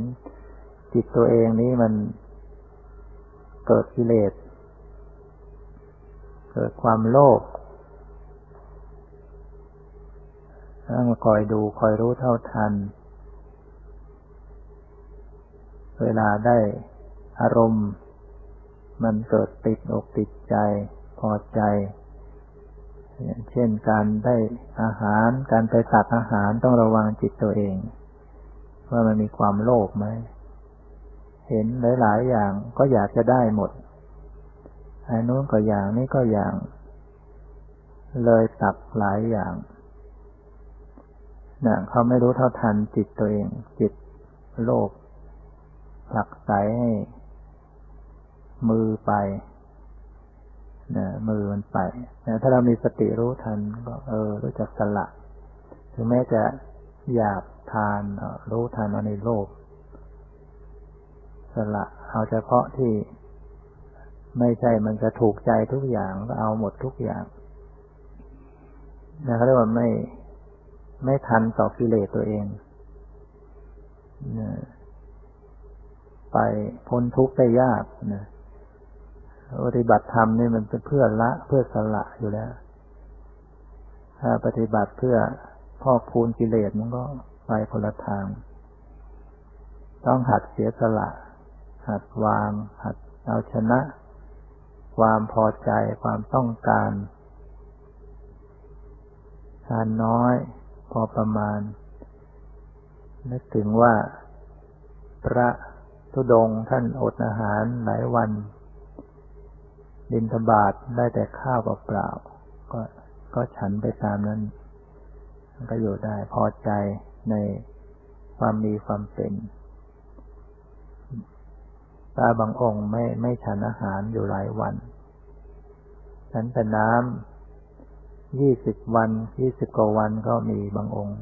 จิตตัวเองนี้มันเกิดกิเลส เกิดความโลภต้องคอยดูคอยรู้เท่าทัน เวลาได้อารมณ์ มันเกิดติดอกติดใจพอใจ เช่นการได้อาหารการไปตักอาหารต้องระวังจิตตัวเอง ว่ามันมีความโลภไหม เห็นหลาย ๆ อย่างก็อยากจะได้หมดไอ้นู้นก็อย่างนี้ก็อย่าง เลยตักหลายอย่างนะเขาไม่รู้เท่าทันจิตตัวเอง จิตโลภ ผลักไสให้มือไปนะมือมันไปนะถ้าเรามีสติรู้ทัน ก็เออ รู้จักสละ ถึงแม้จะอยากทานรู้ทันในโลก สละ เอาเฉพาะที่ไม่ใช่มันจะถูกใจทุกอย่างก็เอาหมดทุกอย่างนะเขาเรียกว่าไม่ไม่ทันต่อกิเลสตัวเองนะ ไปพ้นทุกข์ได้ยากนะปฏิบัติธรรมนี่มันเป็นเพื่อละเพื่อสละอยู่แล้ว ถ้าปฏิบัติเพื่อพอกพูนกิเลสมันก็ไปคนละทาง ต้องหัดเสียสละ หัดวาง หัดเอาชนะ ความพอใจความต้องการทานน้อย พอประมาณนึกถึงว่าพระ ทุดงท่านอดอาหารหลายวันบินทบาทได้แต่ข้าวเปล่าก็ก็ฉันไปตามนั้นก็อยู่ได้พอใจในความมีความเป็นตาบางองค์ไม่ไม่ฉันอาหารอยู่หลายวัน ฉันแต่น้ำยี่สิบวันยี่สิบกว่าวันก็มีบางองค์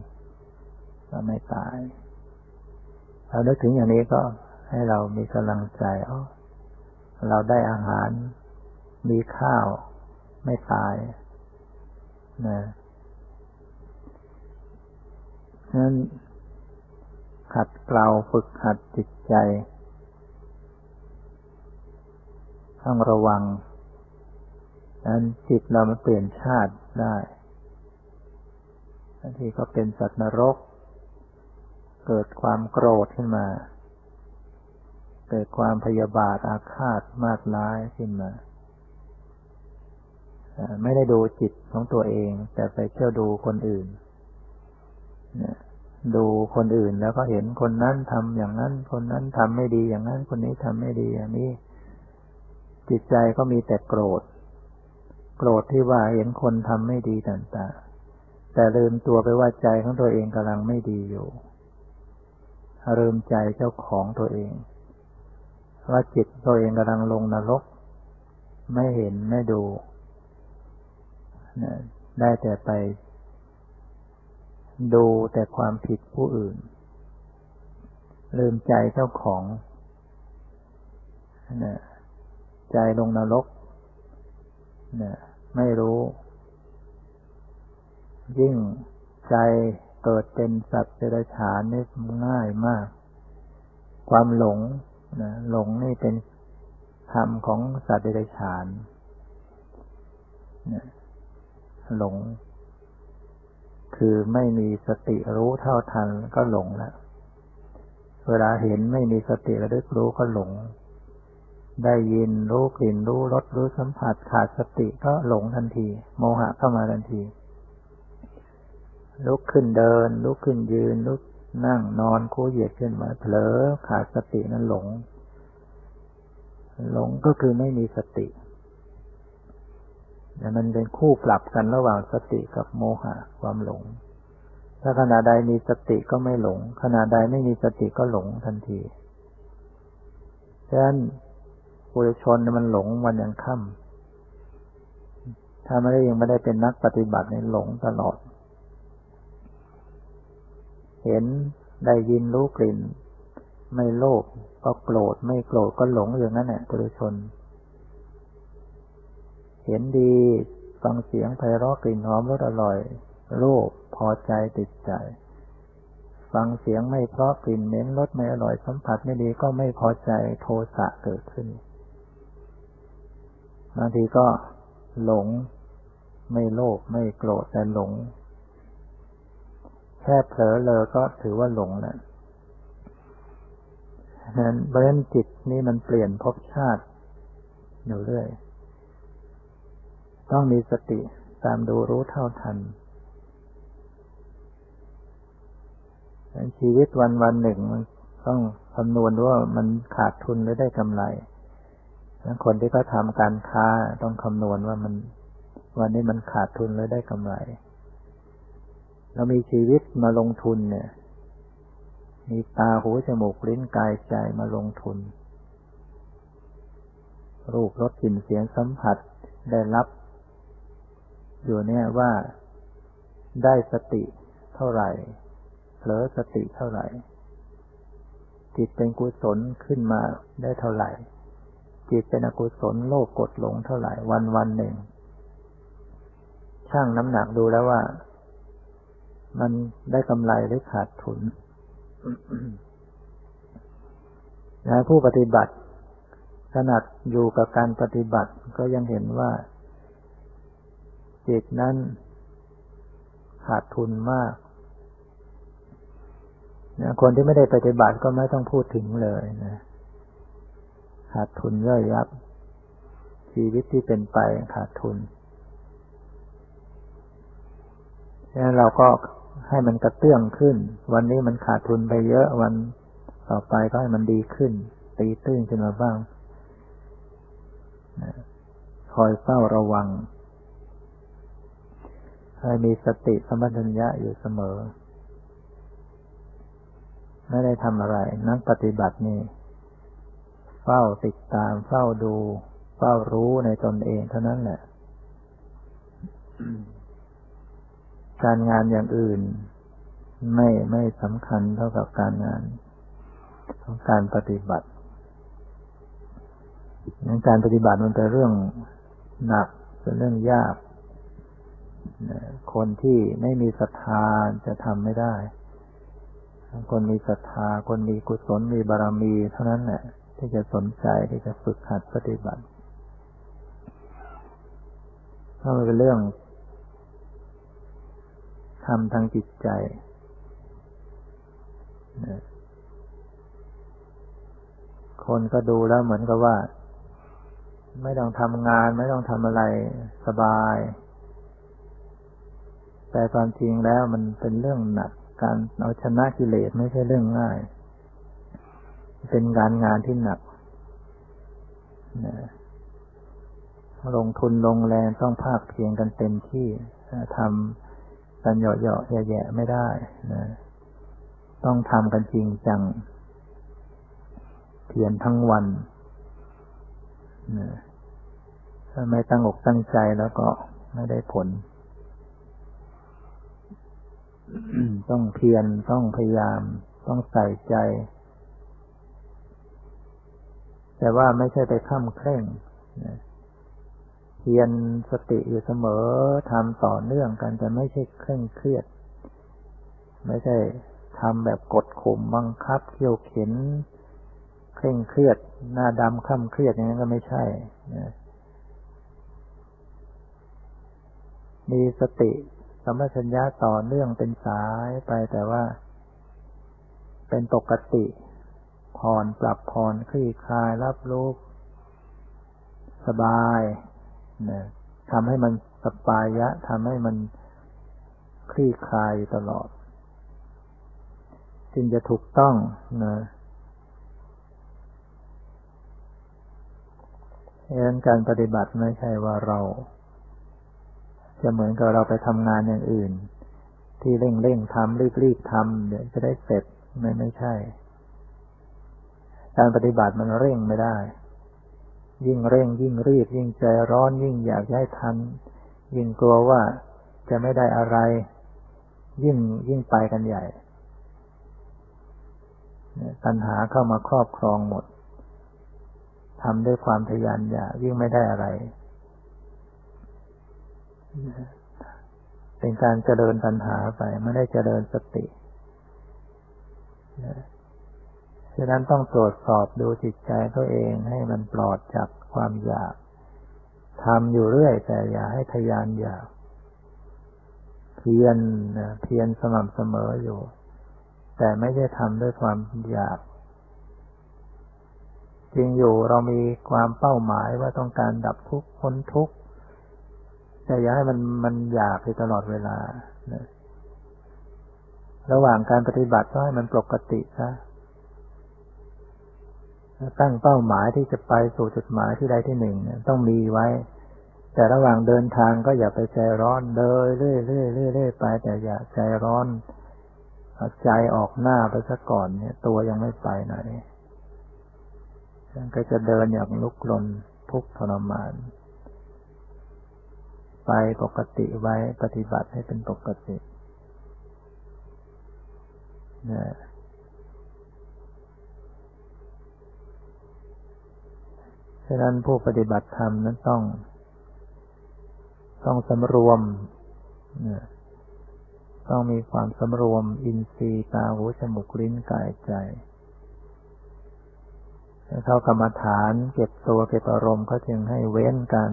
ก็ไม่ตายเรานึกถึงอย่างนี้ก็ ให้เรามีกำลังใจอ๋อเราได้อาหาร มีข้าว ไม่ตายนะนั้นขัดเกลาฝึกหัดจิตใจ ต้องระวังนั้นจิตเรามันเปลี่ยนชาติได้บางทีก็เป็นสัตว์นรก เกิดความโกรธขึ้นมา เกิดความพยาบาทอาฆาตมากร้ายขึ้นมา ไม่ได้ดูจิตของตัวเอง แต่ไปเที่ยวดูคนอื่น ดูคนอื่นแล้วก็เห็นคนนั้นทำอย่างนั้น คนนั้นทำไม่ดีอย่างนั้น คนนี้ทำไม่ดีอย่างนี้ จิตใจก็มีแต่โกรธ โกรธที่ว่าเห็นคนทำไม่ดีต่างๆ แต่ลืมตัวไปว่าใจของตัวเองกำลังไม่ดีอยู่ลืมใจเจ้าของตัวเอง ว่าจิตตัวเองกำลังลงนรก ไม่เห็นไม่ดู ได้แต่ไป ดูแต่ความผิดผู้อื่น ลืมใจเจ้าของใจลงนรกไม่รู้ ยิ่งใจเกิดเป็นสัตว์เดรัจฉานนี่ง่ายมาก ความหลง นะหลงนี่เป็นธรรมของสัตว์เดรัจฉานนะหลง คือไม่มีสติรู้เท่าทันก็หลงแล้วเวลาเห็นไม่มีสติระลึกรู้ก็หลง ได้ยินรู้กลิ่นรู้รสรู้สัมผัสขาดสติก็หลงทันที โมหะเข้ามาทันที ลุกขึ้นเดิน ลุกขึ้นยืน ลุก นั่งนอนคู่เหยียดขึ้นมาเผลอขาดสตินั้นหลง หลงก็คือไม่มีสติแต่มันเป็นคู่ปรับกันระหว่างสติกับโมหะความหลง ถ้าขณะใดมีสติก็ไม่หลง ขณะใดไม่มีสติก็หลงทันทีฉะนั้นปุถุชนมันหลงวันยังค่ำถ้าไม่ได้ยังไม่ได้เป็นนักปฏิบัติในหลงตลอด เห็นได้ยินรู้กลิ่น ไม่โลภก็โกรธไม่โกรธก็หลงอย่างนั้นแหละปุถุชน เห็นดีฟังเสียงไพเราะกลิ่นหอมรสอร่อยโลภพอใจติดใจ ฟังเสียงไม่เพราะกลิ่นเหม็นรสไม่อร่อยสัมผัสไม่ดีก็ไม่พอใจโทสะเกิดขึ้นบางทีก็หลง ไม่โลภไม่โกรธแต่หลง ค่เผลอเลยก็ถือว่าหลงแล้วนั้นเพราะฉะนั้นจิตนี่มันเปลี่ยนภพชาติอยู่เรื่อย ต้องมีสติตามดูรู้เท่าทันชีวิตวันวันหนึ่งมันต้องคำนวณว่ามันขาดทุนหรือได้กำไรคนที่เขาทำการค้าต้องคำนวณว่ามันวันนี้มันขาดทุนหรือได้กำไร เรามีชีวิตมาลงทุนเนี่ย มีตาหูจมูกลิ้นกายใจมาลงทุน รูปรสกลิ่นเสียงสัมผัสได้รับ อยู่เนี่ยว่าได้สติเท่าไหร่เผลอสติเท่าไหร่ จิตเป็นกุศลขึ้นมาได้เท่าไหร่ จิตเป็นอกุศลโลภกดหลงเท่าไหร่วันวันหนึ่งช่างน้ำหนักดูแล้วว่า มันได้กำไรหรือขาดทุนนะผู้ปฏิบัติ ขนาดอยู่กับการปฏิบัติก็ยังเห็นว่า จิตนั้นขาดทุนมากนะคนที่ไม่ได้ปฏิบัติก็ไม่ต้องพูดถึงเลยนะขาดทุนย่อยยับ ชีวิตที่เป็นไปขาดทุนดังนั้นเราก็ ให้มันกระเตื้องขึ้น วันนี้มันขาดทุนไปเยอะวันต่อไปก็ให้มันดีขึ้น ตีตื้นขึ้นมาบ้างคอยเฝ้าระวัง ให้มีสติสมัชัญญะอยู่เสมอ ไม่ได้ทำอะไร นักปฏิบัตินี่ เฝ้าติดตาม เฝ้าดู เฝ้ารู้ในตนเองเท่านั้นแหละ การงานอย่างอื่น ไม่ไม่สำคัญเท่ากับการงานของการปฏิบัติการปฏิบัติมันเป็นเรื่องหนักเป็นเรื่องยาก คนที่ไม่มีศรัทธาจะทำไม่ได้ คนมีศรัทธา คนมีกุศลมีบารมี เท่านั้นแหละที่จะสนใจที่จะฝึกหัดปฏิบัติเพราะมันเป็นเรื่อง ทำทางจิตใจคนก็ดูแล้วเหมือนกับว่า ไม่ต้องทำงาน ไม่ต้องทำอะไรสบาย แต่ความจริงแล้วมันเป็นเรื่องหนัก การเอาชนะกิเลสไม่ใช่เรื่องง่าย เป็นการงานที่หนักลงทุนลงแรงต้องภาคเพียงกันเต็มที่ทำ กันเหยาะๆแย่ๆไม่ได้นะต้องทำกันจริงจัง เพียรทั้งวันนะถ้าไม่ตั้งอกตั้งใจแล้วก็ไม่ได้ผล ต้องเพียรต้องพยายาม ต้องใส่ใจ แต่ว่าไม่ใช่ไปข้ามเคร่งเพียรสติอยู่เสมอทำต่อเนื่องกันแต่ไม่ใช่เคร่งเครียด ไม่ใช่ทำแบบกดข่มบังคับเขี่ยวเข็น เคร่งเครียด หน้าดำข้ามเครียดอย่างนั้นก็ไม่ใช่มีสติสัมปชัญญะต่อเนื่องเป็นสายไปแต่ว่า เป็นปกติผ่อนปรับผ่อนคลี่คลายรับรู้สบาย นะทำให้มันสปายะทำให้มันคลี่คลายตลอด จึงจะถูกต้องนะดังนั้นการปฏิบัติไม่ใช่ว่าเรา จะเหมือนกับเราไปทำงานอย่างอื่น ที่เร่งเร่งทำรีบรีบทำเดี๋ยวจะได้เสร็จไม่ไม่ใช่ การปฏิบัติมันเร่งไม่ได้ ยิ่งเร่งยิ่งรีบ ยิ่งใจร้อนยิ่งอยากให้ทัน ยิ่งกลัวว่าจะไม่ได้อะไร ยิ่งยิ่งไปกันใหญ่ปัญหาเข้ามาครอบครองหมดทำด้วยความทยานอยากยิ่งไม่ได้อะไร เป็นการเจริญปัญหาไปไม่ได้เจริญสติ ฉะนั้นต้องตรวจสอบดูจิตใจตัวเองให้มันปลอดจากความอยากทำอยู่เรื่อย แต่อย่าให้ทยานอยาก เพียรเพียรสม่ำเสมออยู่ แต่ไม่ได้ทำด้วยความอยากจริงอยู่เรามีความเป้าหมายว่าต้องการดับทุกข์พ้นทุกข์แต่อย่าให้มันมันหยาบไปตลอดเวลานะระหว่างการปฏิบัติก็ให้มันปกติซะ ตั้งเป้าหมายที่จะไปสู่จุดหมายที่ใดที่หนึ่งต้องมีไว้ แต่ระหว่างเดินทางก็อย่าไปใจร้อนเดินเรื่อยๆเรื่อยๆไป แต่อย่าใจร้อนใจออกหน้าไปซะก่อนเนี่ย ตัวยังไม่ไปไหนก็จะเดินอย่างลุกลนทุกทรมาน ไปปกติไว้ปฏิบัติให้เป็นปกติเนะ ฉะนั้นผู้ปฏิบัติธรรมนั้นต้อง ต้องสำรวม ต้องมีความสำรวม อินทรีย์ตาหูจมูกลิ้นกายใจเข้ากรรมฐานเก็บตัวเก็บอารมณ์เขาจึงให้เว้นการ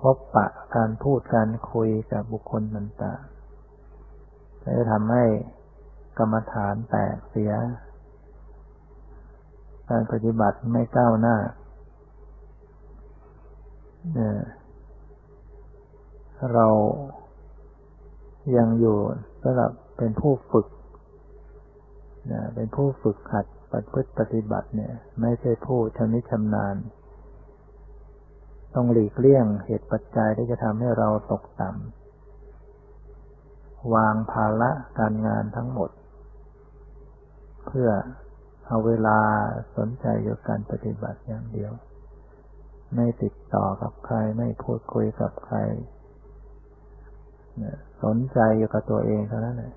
พบปะการพูดการคุยกับบุคคลต่างๆจะทำให้กรรมฐานแตกเสีย การปฏิบัติไม่ก้าวหน้า เรายังอยู่สำหรับเป็นผู้ฝึกเป็นผู้ฝึกหัดปฏิพฤติปฏิบัติเนี่ย ไม่ใช่ผู้ชำนิชำนาญ ต้องหลีกเลี่ยงเหตุปัจจัยที่จะทำให้เราตกต่ำวางภาระการงานทั้งหมด เพื่อเอาเวลาสนใจอยู่การปฏิบัติอย่างเดียว ไม่ติดต่อกับใคร ไม่พูดคุยกับใครสนใจอยู่กับตัวเองเท่านั้นแหละ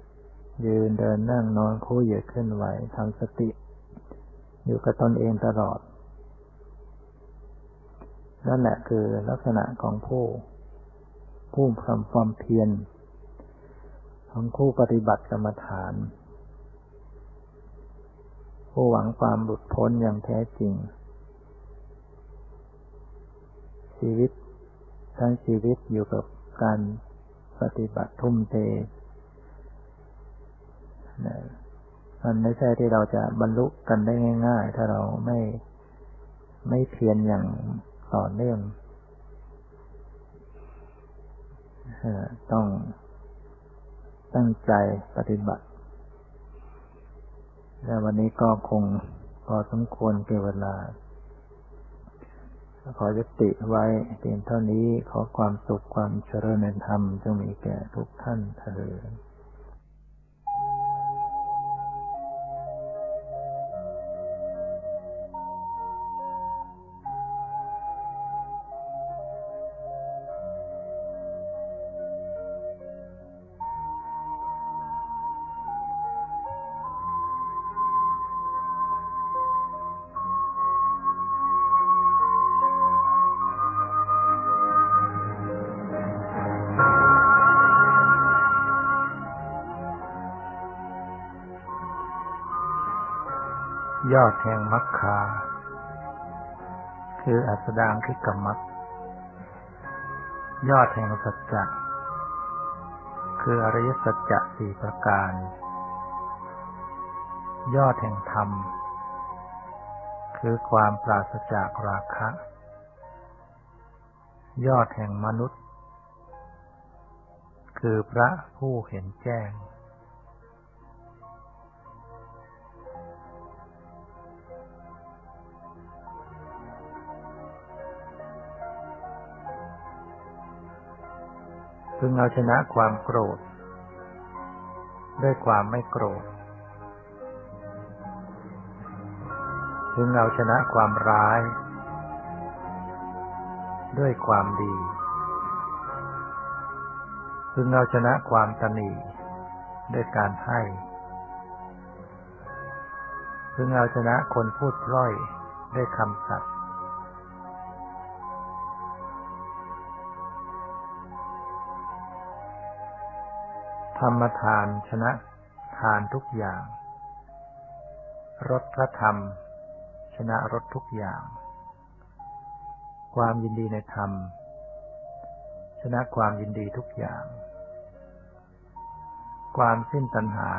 ยืนเดินนั่งนอนคู่เหยียดขึ้นไหวทำสติ อยู่กับตนเองตลอด นั่นแหละคือลักษณะของผู้ ผู้ทำความเพียรของผู้ปฏิบัติกรรมฐาน ผู้หวังความหลุดพ้นอย่างแท้จริง ชีวิต ทั้งชีวิตอยู่กับการปฏิบัติทุ่มเทมันไม่ใช่ที่เราจะบรรลุกันได้ง่าย ๆ ถ้าเราไม่ไม่เพียรอย่างต่อเนื่องต้องตั้งใจปฏิบัติ และวันนี้ก็คงพอสมควรเกี่เวลา ขอยุติไว้เพียงเท่านี้ขอความสุขความเจริญในธรรมจงมีแก่ทุกท่านเถิด ดแห่งมรรคา คืออัสดางคิกมัคยอดแห่งสัจจะคืออริยสัจจะสี่ประการ ยอดแห่งธรรม คือความปราศจากราคะ ยอดแห่งมนุษย์ คือพระผู้เห็นแจ้ง พึงเอาชนะความโกรธ ด้วยความไม่โกรธ พึงเอาชนะความร้าย ด้วยความดี พึงเอาชนะความตนีด้วยการให้ พึงเอาชนะคนพูดพร่อยด้วยคำสัตย์ ธรรมทานชนะทานทุกอย่าง รสพระธรรม ชนะรสทุกอย่าง ความยินดีในธรรม ชนะความยินดีทุกอย่าง ความสิ้นตัณหา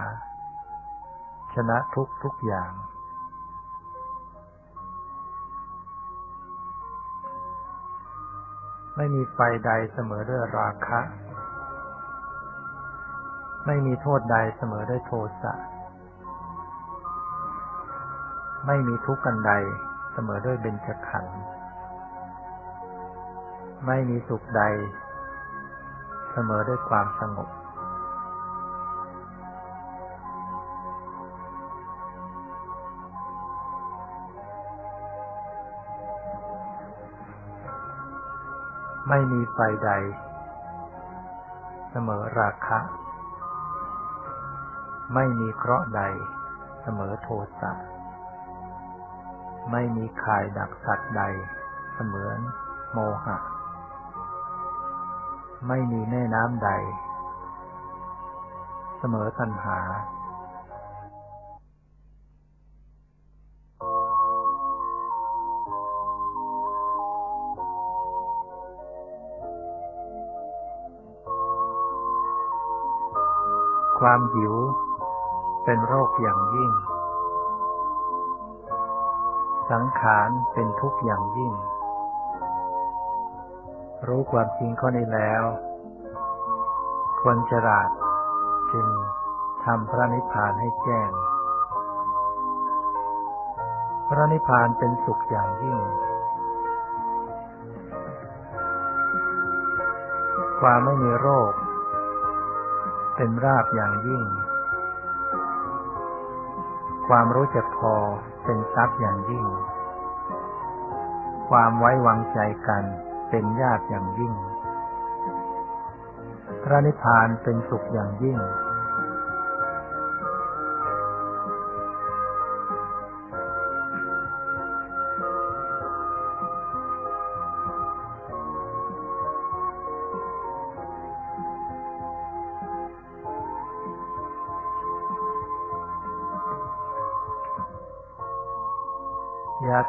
ชนะทุกทุกอย่างไม่มีไฟใดเสมอด้วยราคะ ไม่มีโทษใดเสมอด้วยโทสะ ไม่มีทุกข์ันใดเสมอด้วยเบญจขันธ์ ไม่มีสุขใดเสมอด้วยความสงบ ไม่มีไฟใดเสมอราคะ ไม่มีเคราะห์ใดเสมอโทสะ ไม่มีข่ายดักสัตว์ใดเสมือนโมหะ ไม่มีแม่น้ำใด เสมอตัณหาความหิว เป็นโรคอย่างยิ่ง สังขารเป็นทุกข์อย่างยิ่ง รู้ความจริงข้อนี้แล้ว คนฉลาดจึงทำพระนิพพานให้แจ้ง พระนิพพานเป็นสุขอย่างยิ่ง ความไม่มีโรค เป็นราบอย่างยิ่ง ความรู้จักพอเป็นทรัพย์อย่างยิ่ง ความไว้วางใจกันเป็นญาติอย่างยิ่ง พระนิพพานเป็นสุขอย่างยิ่ง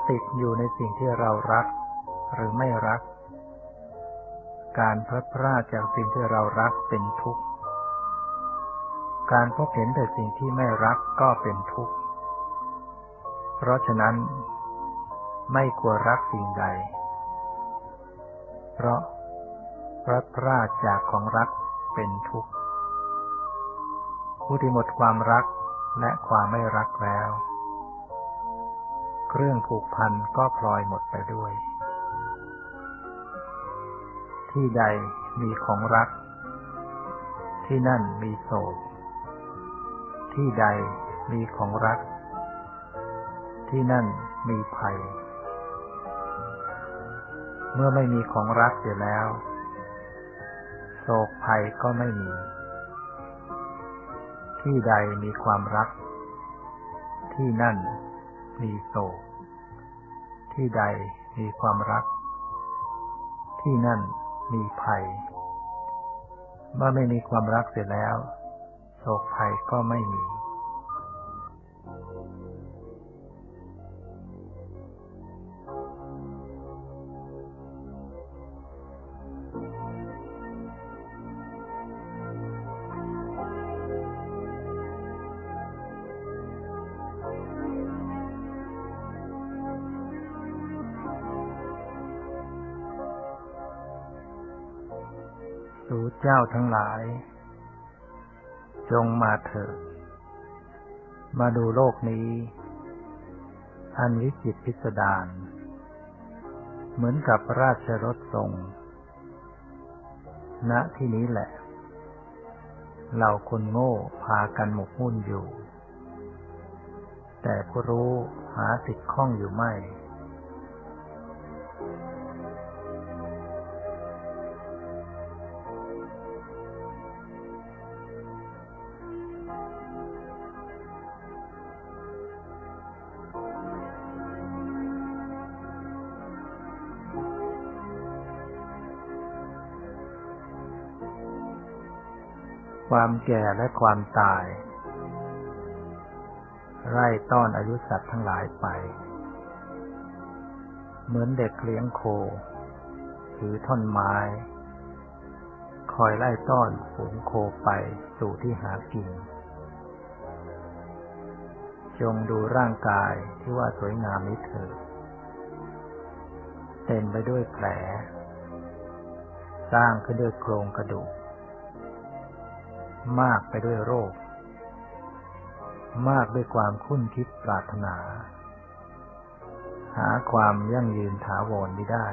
ติดอยู่ในสิ่งที่เรารัก หรือไม่รัก การพลัดพรากจากสิ่งที่เรารักเป็นทุกข์ การพบเห็นแต่สิ่งที่ไม่รักก็เป็นทุกข์ เพราะฉะนั้น ไม่ควรรักสิ่งใด เพราะพลัดพรากจากของรักเป็นทุกข์ ผู้ที่หมดความรักและความไม่รักแล้ว เครื่องผูกพันก็พลอยหมดไปด้วย ที่ใดมีของรัก ที่นั่นมีโศก ที่ใดมีของรัก ที่นั่นมีภัย เมื่อไม่มีของรักเสียแล้ว โศกภัยก็ไม่มี ที่ใดมีความรัก ที่นั่น มีโศก ที่ใดมีความรัก ที่นั่นมีภัย เมื่อไม่มีความรักเสร็จแล้ว โศกภัยก็ไม่มีาทั้งหลาย จงมาเถิด มาดูโลกนี้ อันวิจิตพิสดารเหมือนกับราชรถทรง ณที่นี้แหละเหล่าคนโง่พากันหมกมุ่นอยู่ แต่ผู้รู้หาติดข้องอยู่ไม่ ความแก่และความตายไล่ต้อนอายุสัตว์ทั้งหลายไป เหมือนเด็กเลี้ยงโค ถือท่อนไม้ คอยไล่ต้อนฝูงโคไปสู่ที่หากิน จงดูร่างกายที่ว่าสวยงามนี้เถิดเต็มไปด้วยแผล สร้างขึ้นด้วยโครงกระดูก มากไปด้วยโรค มากด้วยความคุ้นคิดปรารถนา หาความยั่งยืนถาวรไม่ได้